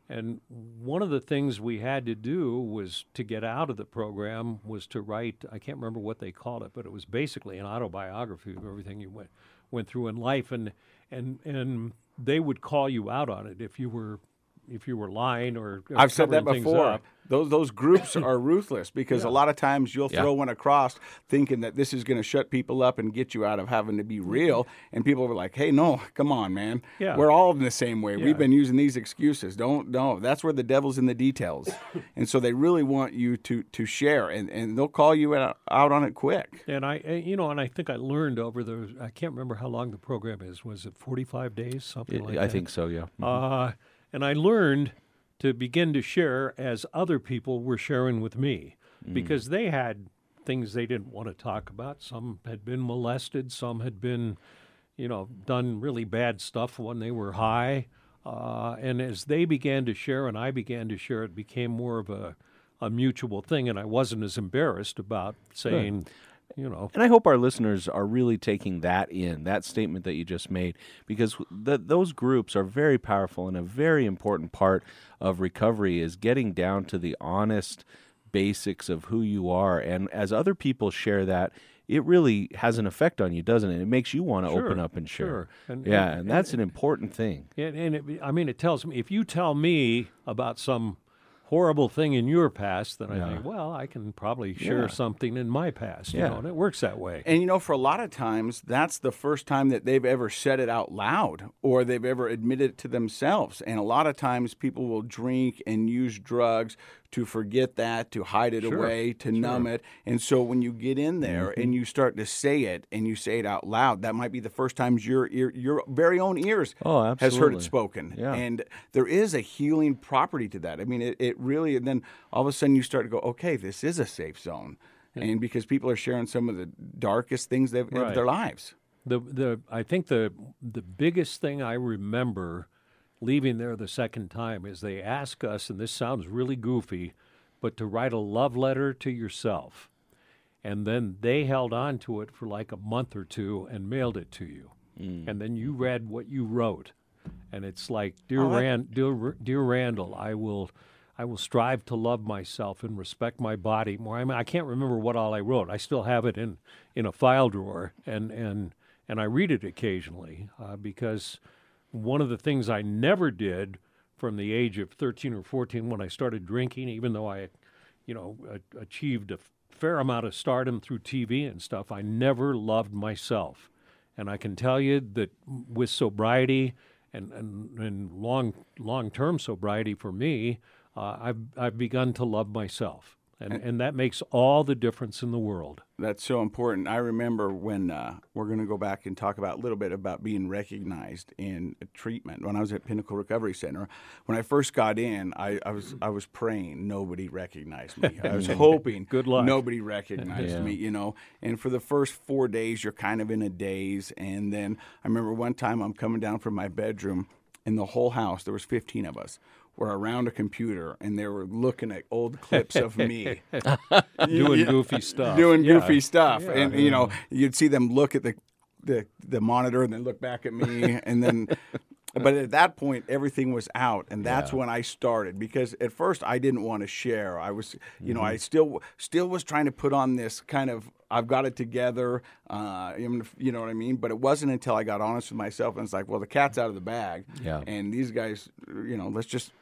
and one of the things we had to do was to get out of the program was to write. I can't remember what they called it, but it was basically an autobiography of everything you went went through in life, and and and they would call you out on it if you were if you were lying or, or I've said that before. Those those groups are *coughs* ruthless because a lot of times you'll Yeah. throw one across thinking that this is going to shut people up and get you out of having to be real, and people were like, "Hey, no, come on, man. Yeah. We're all in the same way. Yeah. We've been using these excuses. Don't no. That's where the devil's in the details." *coughs* and so they really want you to to share, and and they'll call you out, out on it quick. And I, you know, and I think I learned over the. I can't remember how long the program is. Was it forty-five days, something like I that? I think so, yeah. Uh, and I learned to begin to share as other people were sharing with me, because they had things they didn't want to talk about. Some had been molested. Some had been, you know, done really bad stuff when they were high. Uh, and as they began to share, and I began to share, it became more of a, a mutual thing, and I wasn't as embarrassed about saying, you know, And I hope our listeners are really taking that in, that statement that you just made, because th- those groups are very powerful and a very important part of recovery is getting down to the honest basics of who you are. And as other people share that, it really has an effect on you, doesn't it? It makes you want to Sure, open up and share. sure. And- yeah, and- and, that's an important thing. And, and it, I mean, it tells me if you tell me about some horrible thing in your past, then I Yeah. think, well, I can probably share Yeah. something in my past. You Yeah. know, and it works that way. And you know, for a lot of times, that's the first time that they've ever said it out loud or they've ever admitted it to themselves. And a lot of times, people will drink and use drugs to forget that, to hide it Sure, away, to numb it. And so, when you get in there Mm-hmm. and you start to say it and you say it out loud, that might be the first time your ear, your very own ears Oh, has heard it spoken. Yeah. And there is a healing property to that. I mean, it, it really, and then all of a sudden you start to go, okay, this is a safe zone. And because people are sharing some of the darkest things they've, of their lives. The the I think the the biggest thing I remember leaving there the second time is they ask us, and this sounds really goofy, but to write a love letter to yourself, and then they held on to it for like a month or two and mailed it to you, and then you read what you wrote, and it's like, dear Oh, that- Rand, dear, dear Randall, I will. I will strive to love myself and respect my body more. I mean, I can't remember what all I wrote. I still have it in, in a file drawer, and and and I read it occasionally uh, because one of the things I never did from the age of 13 or 14 when I started drinking, even though I, you know, a- achieved a fair amount of stardom through TV and stuff, I never loved myself. And I can tell you that with sobriety and, and, and long long term sobriety for me, uh, I've I've begun to love myself, and and that makes all the difference in the world. That's so important. I remember when uh, we're going to go back and talk about a little bit about being recognized in treatment. When I was at Pinnacle Recovery Center, when I first got in, I, I was I was praying nobody recognized me. I was *laughs* hoping Good luck. nobody *laughs* recognized Yeah. me. You know, and for the first four days, you're kind of in a daze. And then I remember one time I'm coming down from my bedroom, in the whole house there was 15 of us. Were around a computer and they were looking at old clips of me *laughs* *laughs* Doing Yeah. goofy stuff, doing Yeah. goofy stuff, Yeah. and you know you'd see them look at the the, the monitor and then look back at me, and then. But at that point, everything was out, and that's when I started. Because at first, I didn't want to share. I was, you know, I still still was trying to put on this kind of I've got it together, uh, you know what I mean. But it wasn't until I got honest with myself and it's like, well, the cat's out of the bag, Yeah. and these guys, you know, let's just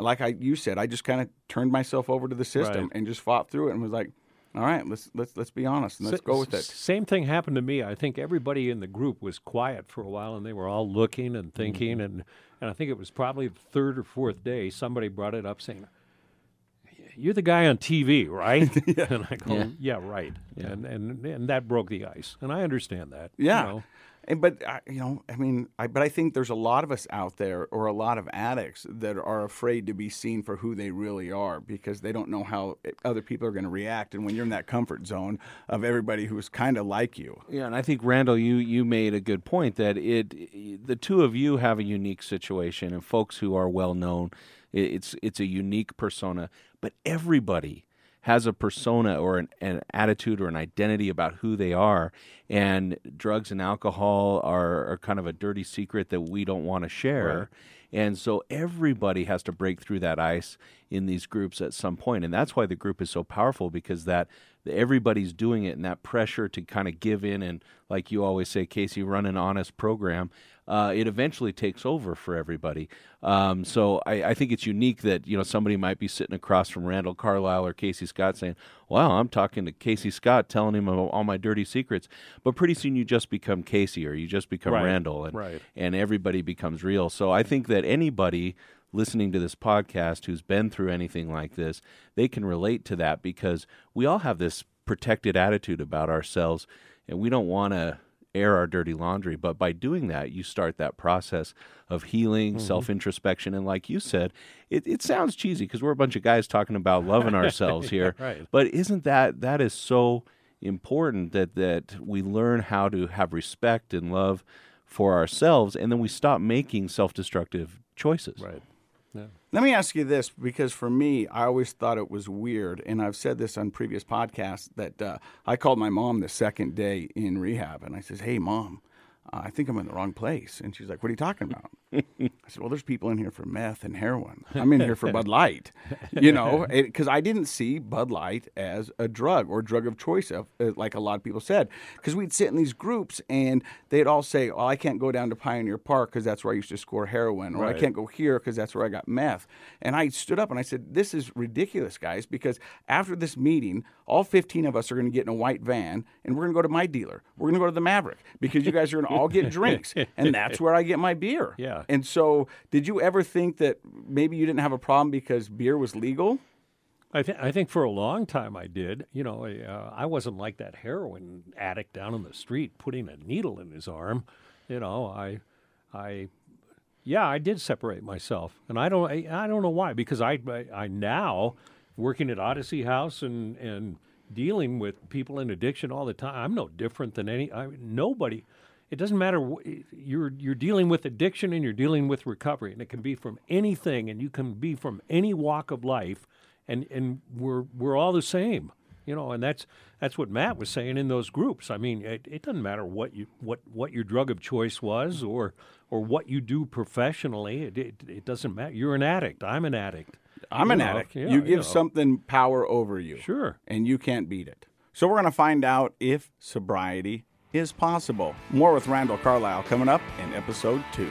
like I you said, I just kind of turned myself over to the system Right. and just fought through it and was like, all right, let's let's let's be honest and let's Sa- go with s- it. Same thing happened to me. I think everybody in the group was quiet for a while, and they were all looking and thinking. Mm-hmm. And and I think it was probably the third or fourth day somebody brought it up saying, "You're the guy on TV, right?" *laughs* And I go, "Yeah, right." And and and that broke the ice, and I understand that. you Yeah. know. And but uh, you know, I mean, I, but I think there's a lot of us out there, or a lot of addicts that are afraid to be seen for who they really are because they don't know how other people are going to react. And when you're in that comfort zone of everybody who's kind of like you, Yeah, and I think Randall, you you made a good point that it the two of you have a unique situation, and folks who are well known, it's it's a unique persona, but everybody has a persona or an, an attitude or an identity about who they are, and drugs and alcohol are, are kind of a dirty secret that we don't want to share. And so everybody has to break through that ice in these groups at some point, and that's why the group is so powerful because that everybody's doing it, and that pressure to kind of give in and, like you always say, Casey, run an honest program. Uh, it eventually takes over for everybody. Um, so I, I think it's unique that you know somebody might be sitting across from Randall Carlisle or Casey Scott saying, "Wow, I'm talking to Casey Scott, telling him all my dirty secrets." But pretty soon you just become Casey or you just become Right, Randall, and right. and everybody becomes real. So I think that anybody listening to this podcast who's been through anything like this, they can relate to that because we all have this protected attitude about ourselves and we don't want to air our dirty laundry. But by doing that, you start that process of healing, mm-hmm. self introspection. And like you said, it, it sounds cheesy because we're a bunch of guys talking about loving *laughs* ourselves here. right. But isn't that that is so important that that we learn how to have respect and love for ourselves and then we stop making self-destructive choices. Right. Let me ask you this because for me, I always thought it was weird, and I've said this on previous podcasts that uh, I called my mom the second day in rehab, and I says, "Hey, mom, I think I'm in the wrong place," and she's like, "What are you talking about?" *laughs* I said, "Well, there's people in here for meth and heroin. I'm in here for Bud Light, *laughs* you know, because I didn't see Bud Light as a drug or drug of choice, of, uh, like a lot of people said. Because we'd sit in these groups and they'd all say, "Oh, I can't go down to Pioneer Park because that's where I used to score heroin," or "I can't go here because that's where I got meth." And I stood up and I said, "This is ridiculous, guys, because after this meeting, all 15 of us are going to get in a white van and we're going to go to my dealer. We're going to go to the Maverik because you guys are to *laughs* all get drinks, and that's where I get my beer." *laughs* Yeah. And so, did you ever think that maybe you didn't have a problem because beer was legal? I, th- I think for a long time I did. You know, I, uh, I wasn't like that heroin addict down on the street putting a needle in his arm. You know, I, I, yeah, I did separate myself, and I don't, I, I don't know why. Because I, I, I now working at Odyssey House and and dealing with people in addiction all the time. I'm no different than any. I, nobody. It doesn't matter. wh- You're you're dealing with addiction and you're dealing with recovery, and it can be from anything, and you can be from any walk of life, and and we're we're all the same, you know. And that's that's what Matt was saying in those groups. I mean, it, it doesn't matter what you what what your drug of choice was, or or what you do professionally. It it, it doesn't matter. You're an addict. I'm an addict. I'm You an know, addict. yeah, you give know. something power over you. Sure. And you can't beat it. So, we're going to find out if sobriety is possible. More with Randall Carlisle coming up in episode two.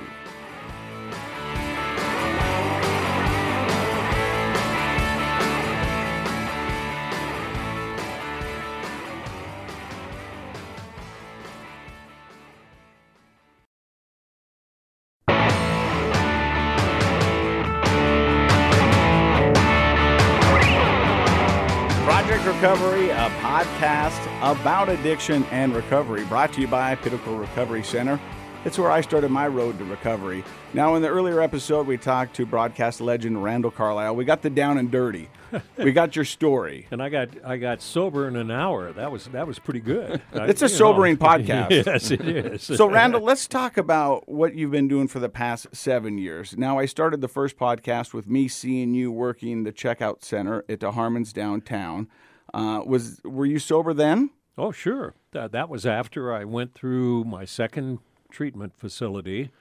Podcast about addiction and recovery, brought to you by Pinnacle Recovery Center. It's where I started my road to recovery. Now, in the earlier episode, we talked to broadcast legend Randall Carlisle. We got the down and dirty. *laughs* we got your story. And I got I got sober in an hour. That was that was pretty good. *laughs* It's a I- know. sobering *laughs* podcast. yes, it is. So, Randall, let's talk about what you've been doing for the past seven years. Now, I started the first podcast with me seeing you working the checkout center at the Harmon's downtown. Uh, was were you sober then? Oh, sure. That, that was after I went through my second treatment facility.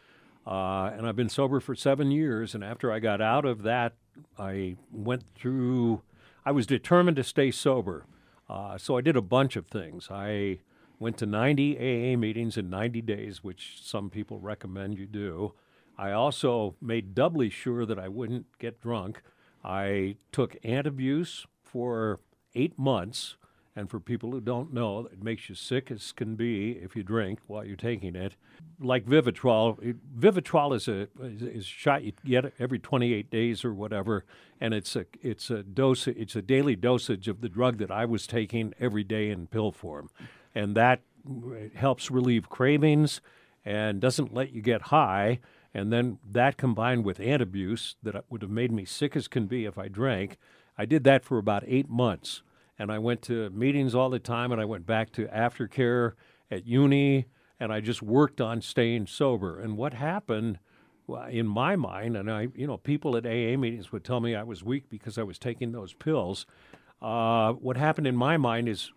Uh, and I've been sober for seven years. And after I got out of that, I went through, I was determined to stay sober. Uh, so I did a bunch of things. I went to 90 AA meetings in 90 days, which some people recommend you do. I also made doubly sure that I wouldn't get drunk. I took antabuse for eight months. And for people who don't know, it makes you sick as can be if you drink while you're taking it. Like Vivitrol, it, Vivitrol is a is, is shot you get every 28 days or whatever, and it's a it's a dose it's a daily dosage of the drug that I was taking every day in pill form, and that helps relieve cravings and doesn't let you get high. And then that combined with antabuse that would have made me sick as can be if I drank. I did that for about eight months. And I went to meetings all the time and I went back to aftercare at uni and I just worked on staying sober. And what happened in my mind, and I, you know, people at AA meetings would tell me I was weak because I was taking those pills. Uh, what happened in my mind is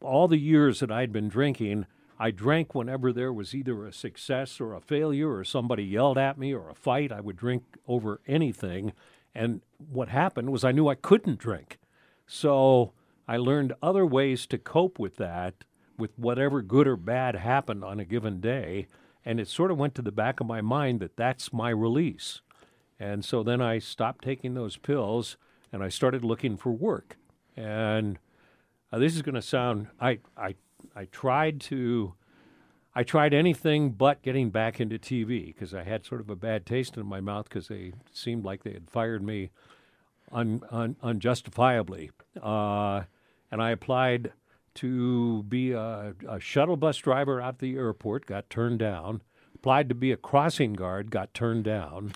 all the years that I'd been drinking, I drank whenever there was either a success or a failure or somebody yelled at me or a fight. I would drink over anything. And what happened was I knew I couldn't drink. So I learned other ways to cope with that, with whatever good or bad happened on a given day. And it sort of went to the back of my mind that that's my release. And so then I stopped taking those pills and I started looking for work. And uh, this is going to sound, I, I, I tried to, I tried anything but getting back into TV because I had sort of a bad taste in my mouth because they seemed like they had fired me un, un, unjustifiably. Uh, and I applied to be a, a, shuttle bus driver out the airport, got turned down. Applied to be a crossing guard, got turned down.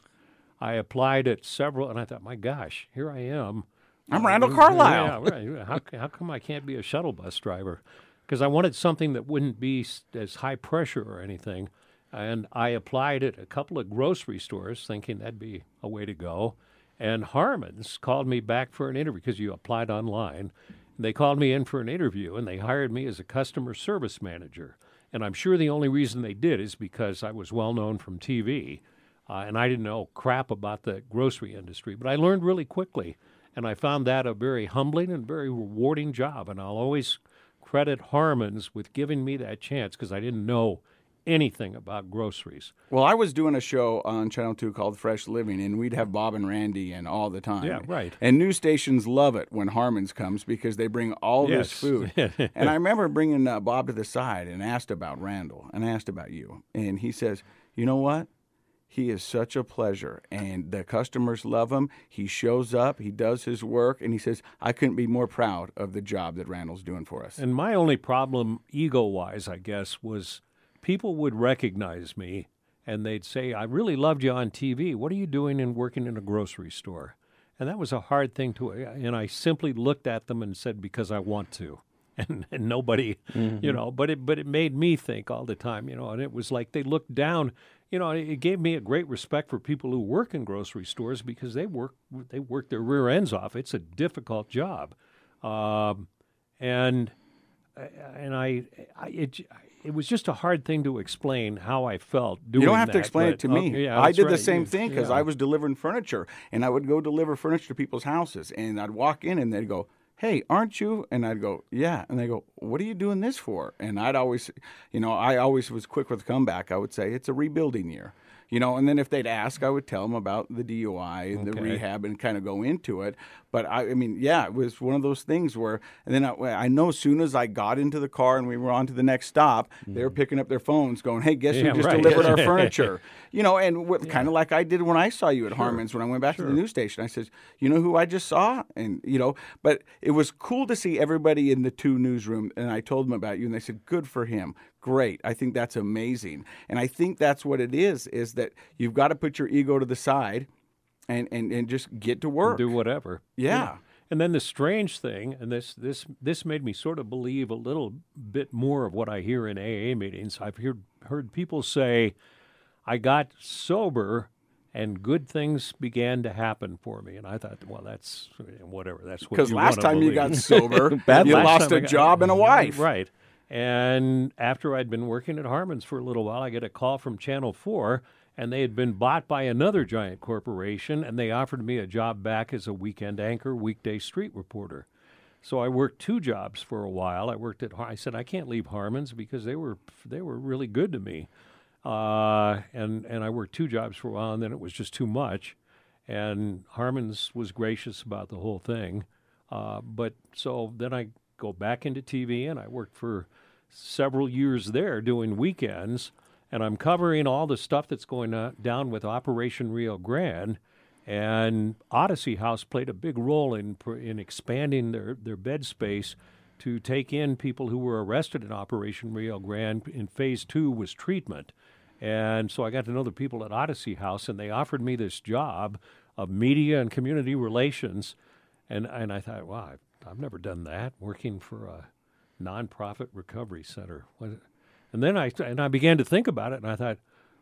I applied at several, and I thought, my gosh, here I am. I'm uh, Randall Carlisle. Yeah, right. How, how come I can't be a shuttle bus driver? Because I wanted something that wouldn't be as high pressure or anything. And I applied at a couple of grocery stores, thinking that'd be a way to go. And Harmon's called me back for an interview because you applied online. They called me in for an interview and they hired me as a customer service manager. And I'm sure the only reason they did is because I was well known from TV uh, and I didn't know crap about the grocery industry. But I learned really quickly. And I found that a very humbling and very rewarding job. And I'll always credit Harmon's with giving me that chance because I didn't know anything about groceries. Well, I was doing a show on Channel 2 called Fresh Living, and we'd have Bob and Randy in all the time. Yeah, right. And news stations love it when Harmon's comes because they bring all yes. this food. *laughs* and I remember bringing uh, Bob to the side and asked about Randall and asked about you. And he says, You know what? He is such a pleasure, and the customers love him. He shows up, he does his work, and he says, I couldn't be more proud of the job that Randall's doing for us. And my only problem, ego wise, I guess, was people would recognize me and they'd say, I really loved you on TV. What are you doing and working in a grocery store? And that was a hard thing to, and I simply looked at them and said, because I want to. *laughs* And, and nobody, mm-hmm. you know, but it, but it made me think all the time, you know, and it was like they looked down, you know, it gave me a great respect for people who work in grocery stores because they work, they work their rear ends off. It's a difficult job. Um, and, and I, I it, it was just a hard thing to explain how I felt doing You don't have that, to explain but, it to me. Okay, yeah, I did right. the same You- thing because yeah. I was delivering furniture, and I would go deliver furniture to people's houses, and I'd walk in, and they'd go, "Hey, aren't you?" And I'd go, "Yeah," and they go, "What are you doing this for?" And I'd always, you know, I always was quick with the comeback. I would say it's a rebuilding year. You know, and then if they'd ask, I would tell them about the DUI and the rehab and kind of go into it. But I, I mean, yeah, it was one of those things where, and then I, I know as soon as I got into the car and we were on to the next stop, they were mm. picking up their phones, going, "Hey, guess Yeah, who just right. delivered our *laughs* furniture?" you know, and what, kind of like I did when I saw you at Harmon's when I went back to the news station. I said, "You know who I just saw?" And you know, but it was cool to see everybody in the two newsroom, and I told them about you, and they said, "Good for him." Great. I think that's amazing. And I think that's what it is is that you've got to put your ego to the side and and, and just get to work. do whatever. Yeah. And then the strange thing, and this this this made me sort of believe a little bit more of what I hear in AA meetings. I've heard heard people say, "I got sober." And good things began to happen for me, and I thought, well, that's whatever. That's what Because last time you got sober, *laughs* Bad you lost a got- job and a *laughs* wife. Right. And after I'd been working at Harmon's for a little while, I get a call from Channel 4, and they had been bought by another giant corporation, and they offered me a job back as a weekend anchor, weekday street reporter. So I worked two jobs for a while. I worked at I said I can't leave Harmon's because they were they were really good to me. Uh, and and I worked two jobs for a while, and then it was just too much. And Harmon's was gracious about the whole thing. Uh, but so then I go back into TV, and I worked for several years there doing weekends, and I'm covering all the stuff that's going on, down with Operation Rio Grande. And Odyssey House played a big role in in expanding their, their bed space to take in people who were arrested in Operation Rio Grande. In phase two was treatment, And so I got to know the people at Odyssey House, and they offered me this job of media and community relations. And, and I thought, wow, I've, I've never done that, working for a nonprofit recovery center. And then I, and I began to think about it, and I thought,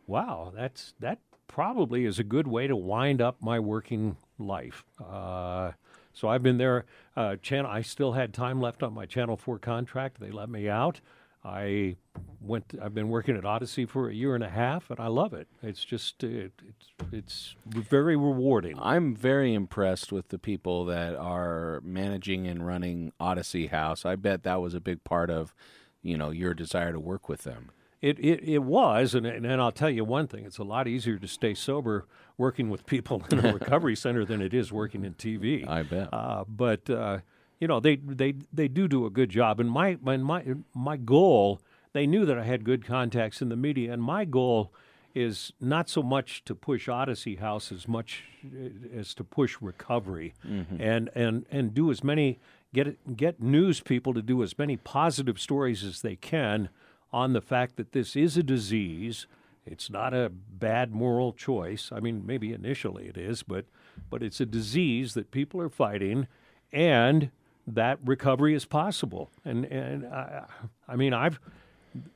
wow, that's, that probably is a good way to wind up my working life. Uh, so I've been there. Uh, channel. I still had time left on my Channel Four contract. They let me out. I went. I've been working at Odyssey for a year and a half, and I love it. It's just it, it's it's very rewarding. I'm very impressed with the people that are managing and running Odyssey House. I bet that was a big part of, you know, your desire to work with them. It, it, it was, and, and I'll tell you one thing: it's a lot easier to stay sober working with people *laughs* in a recovery center than it is working in TV. I bet. Uh, but uh, you know, they they they do do a good job. And my my my my goal, they knew that I had good contacts in the media, and my goal is not so much to push Odyssey House as much uh, as to push recovery, mm-hmm. and and and do as many get get news people to do as many positive stories as they can on the fact that this is a disease. It's not a bad moral choice. I mean, maybe initially it is, but but it's a disease that people are fighting, and that recovery is possible. And and I, I mean, I've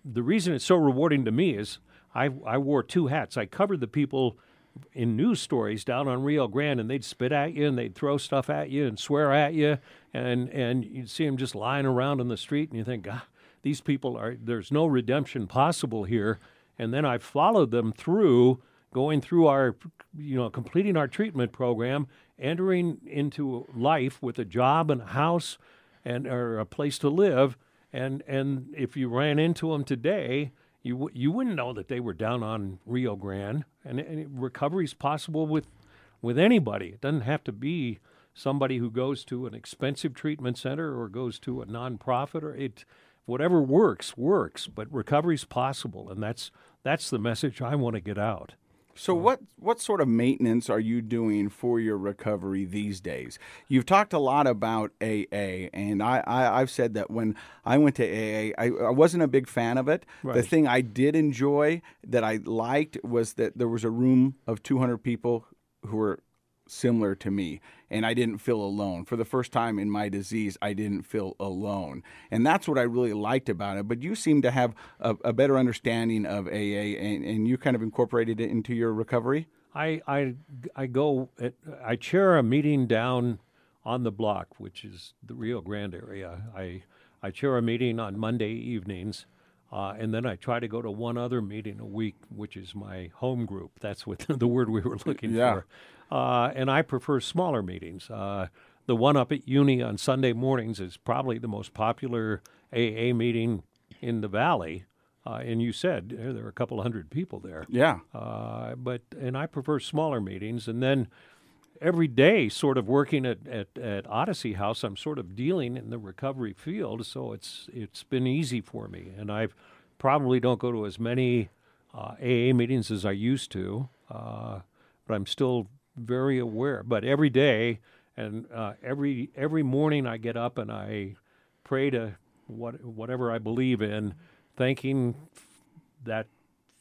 the reason it's so rewarding to me is I I wore two hats. I covered the people in news stories down on Rio Grande, and they'd spit at you and they'd throw stuff at you and swear at you, and and you'd see them just lying around in the street, and you think, God, these people are there's no redemption possible here. And then I followed them through going through our you know completing our treatment program entering into life with a job and a house and or a place to live and and if you ran into them today you you wouldn't know that they were down on Rio Grande. And, and recovery is possible with with anybody. It doesn't have to be somebody who goes to an expensive treatment center or goes to a nonprofit or it whatever works works but recovery is possible and that's that's the message I want to get out so mm. what what sort of maintenance are you doing for your recovery these days? You've talked a lot about AA, and I, I have said that when I went to AA, I, I wasn't a big fan of it. Right. The thing I did enjoy that I liked was that there was a room of 200 people who were similar to me and I didn't feel alone. For the first time in my disease, I didn't feel alone. And that's what I really liked about it. But you seem to have a, a better understanding of AA and, and, you kind of incorporated it into your recovery? I, I, I go, I chair a meeting down on the block, which is the Rio Grande area. I, I chair a meeting on Monday evenings. Uh, and then I try to go to one other meeting a week, which is my home group. That's what *laughs* the word we were looking yeah. for. Uh, and I prefer smaller meetings. Uh, the one up at Uni on Sunday mornings is probably the most popular AA meeting in the valley. Uh, and you said there are a couple hundred people there. Yeah. Uh, but and I prefer smaller meetings. And then every day, sort of working at, at, at Odyssey House, I'm sort of dealing in the recovery field. So it's it's been easy for me. And I probably don't go to as many uh, AA meetings as I used to. Uh, but I'm still very aware. But every day and uh, every every morning I get up and I pray to what whatever I believe in, thanking that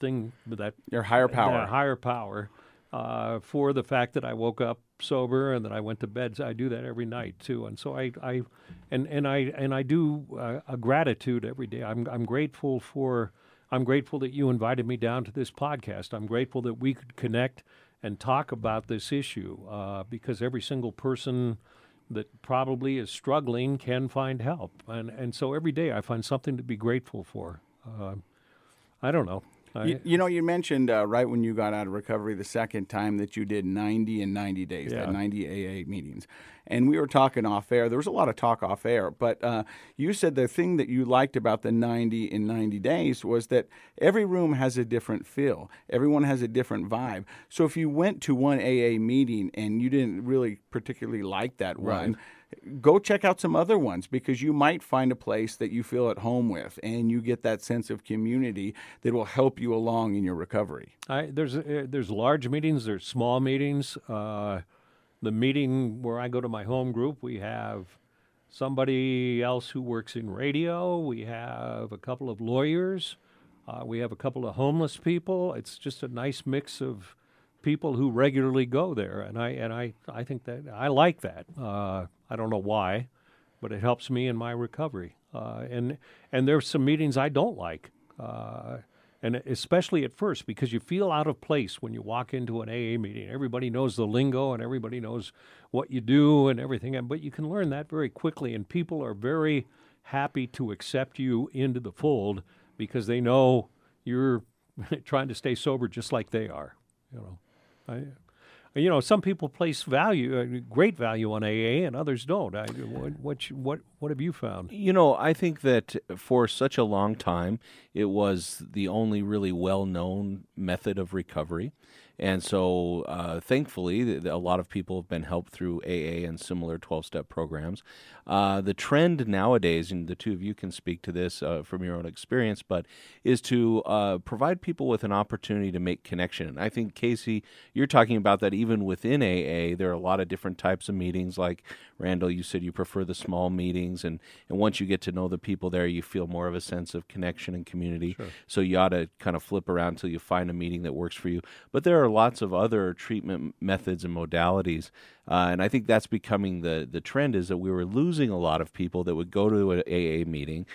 thing that your higher power, higher power, uh, for the fact that I woke up sober and that I went to bed. So I do that every night too, and so I, I and and I and I do uh, a gratitude every day. I'm I'm grateful for. I'm grateful that you invited me down to this podcast. I'm grateful that we could connect and talk about this issue uh, because every single person that probably is struggling can find help. And, and so every day I find something to be grateful for. Uh, I don't know. You, you, know, you mentioned uh, right when you got out of recovery the second time that you did 90 and 90 days, yeah. that 90 AA meetings. And we were talking off air. There was a lot of talk off air, but uh, you said the thing that you liked about the 90 in 90 days was that every room has a different feel, everyone has a different vibe. So if you went to one AA meeting and you didn't really particularly like that right. Go check out some other ones because you might find a place that you feel at home with and you get that sense of community that will help you along in your recovery. I, there's uh, there's large meetings, there's small meetings. Uh, the meeting where I go to my home group, we have somebody else who works in radio. We have a couple of lawyers. Uh, we have a couple of homeless people. It's just a nice mix of people who regularly go there, and I and I I think that I like that. Uh, I don't know why, but it helps me in my recovery. Uh, and and there's some meetings I don't like, uh, and especially at first because you feel out of place when you walk into an AA meeting. Everybody knows the lingo and everybody knows what you do and everything, but you can learn that very quickly, and people are very happy to accept you into the fold because they know you're *laughs* trying to stay sober just like they are. You know, I, you know, some people place value, uh, great value on AA, and others don't. I, what, what, what, have you found? You know, I think that for such a long time, it was the only really well-known method of recovery. And so, uh, thankfully, a lot of people have been helped through AA and similar 12 step programs. Uh, the trend nowadays, and the two of you can speak to this uh, from your own experience, but is to uh, provide people with an opportunity to make connection. And I think, Casey, you're talking about that even within AA, there are a lot of different types of meetings. Like Randall, you said you prefer the small meetings. And, and once you get to know the people there, you feel more of a sense of connection and community. Sure. So you ought to kind of flip around until you find a meeting that works for you. But there are lots of other treatment methods and modalities uh, and I think that's becoming the the trend is that we were losing a lot of people that would go to an AA meeting.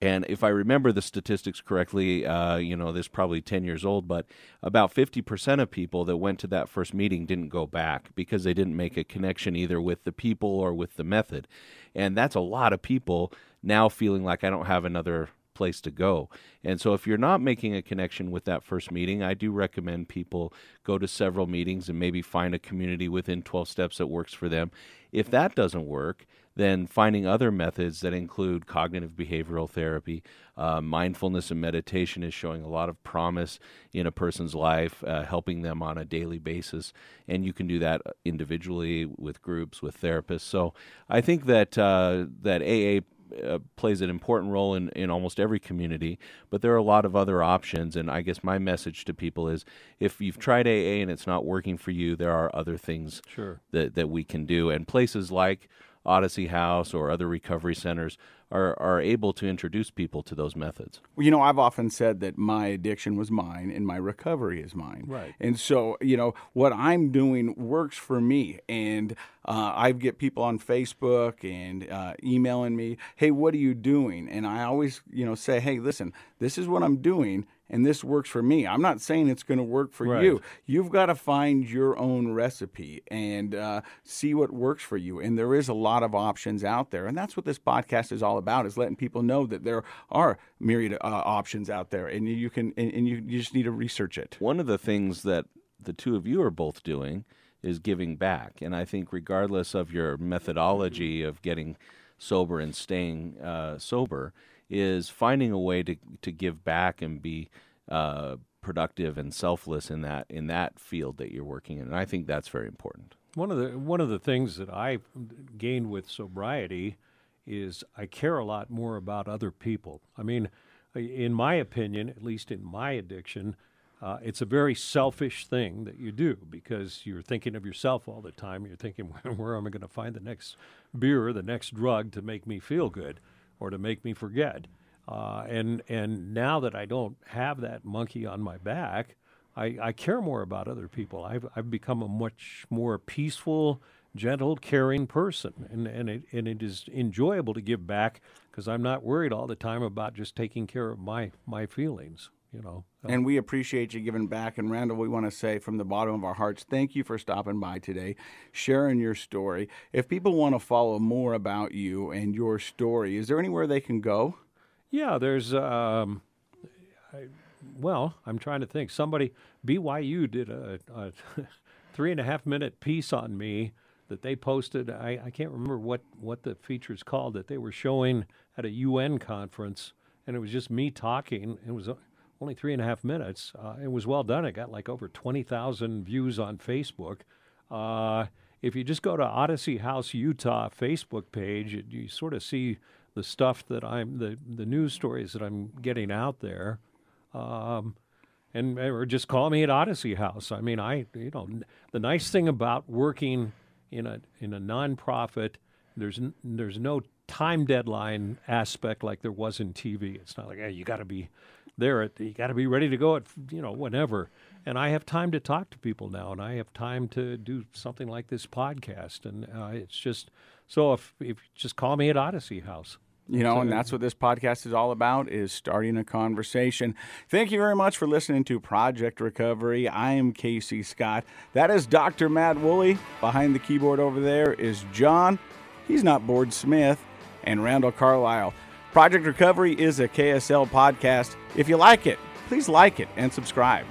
And if I remember the statistics correctly, uh, you know, this is probably 10 years old, but about 50% of people that went to that first meeting didn't go back because they didn't make a connection either with the people or with the method. And that's a lot of people now feeling like I don't have another place to go. And so if you're not making a connection with that first meeting, I do recommend people go to several meetings and maybe find a community within 12 steps that works for them. If that doesn't work, then finding other methods that include cognitive behavioral therapy, uh, mindfulness and meditation is showing a lot of promise in a person's life, uh, helping them on a daily basis. And you can do that individually with groups, with therapists. So I think that uh, that AA uh, plays an important role in, in almost every community, but there are a lot of other options. And I guess my message to people is if you've tried AA and it's not working for you, there are other things sure. that, that we can do. And places like Odyssey House or other recovery centers are, are able to introduce people to those methods. Well, you know, I've often said that my addiction was mine and my recovery is mine. Right. And so, you know, what I'm doing works for me. And uh, I get people on Facebook and uh, emailing me, hey, what are you doing? And I always, you know, say, hey, listen, this is what I'm doing and this works for me. I'm not saying it's going to work for right. you. You've got to find your own recipe and uh, see what works for you. And there is a lot of options out there, and that's what this podcast is all about: is letting people know that there are myriad uh, options out there, and you can and, and you, you just need to research it. One of the things that the two of you are both doing is giving back, and I think regardless of your methodology of getting sober and staying uh, sober is finding a way to to give back and be uh, productive and selfless in that in that field that you're working in. And I think that's very important. One of the one of the things that I gained with sobriety is I care a lot more about other people. I mean, in my opinion, at least in my addiction, uh, it's a very selfish thing that you do because you're thinking of yourself all the time. You're thinking, *laughs* where am I going to find the next beer the next drug to make me feel good? or to make me forget. Uh, and and now that I don't have that monkey on my back, I, I care more about other people. I've I've become a much more peaceful, gentle, caring person, and and it and it is enjoyable to give back because I'm not worried all the time about just taking care of my my feelings you know. And we appreciate you giving back. And Randall, we want to say from the bottom of our hearts, thank you for stopping by today, sharing your story. If people want to follow more about you and your story, is there anywhere they can go? Yeah, there's. Um, I, well, I'm trying to think. Somebody, BYU did a, a *laughs* three and a half minute piece on me that they posted. I, I can't remember what, what the feature is called that they were showing at a UN conference, and it was just me talking. It was only three and a half minutes. Uh, it was well done. It got like over 20,000 views on Facebook. Uh, if you just go to Odyssey House Utah Facebook page, it, you sort of see the stuff that I'm the the news stories that I'm getting out there, um, and or just call me at Odyssey House. I mean, I you know the nice thing about working in a in a nonprofit, there's there's no time deadline aspect like there was in TV. It's not like hey, you got to be there at you got to be ready to go at you know whenever. And I have time to talk to people now, and I have time to do something like this podcast, and uh, it's just so if if just call me at Odyssey House. You know, and that's what this podcast is all about is starting a conversation. Thank you very much for listening to Project Recovery. I am Casey Scott. That is Dr. Matt Woolley. Behind the keyboard over there is John. He's not Board Smith. And Randall Carlisle. Project Recovery is a KSL podcast. If you like it, please like it and subscribe.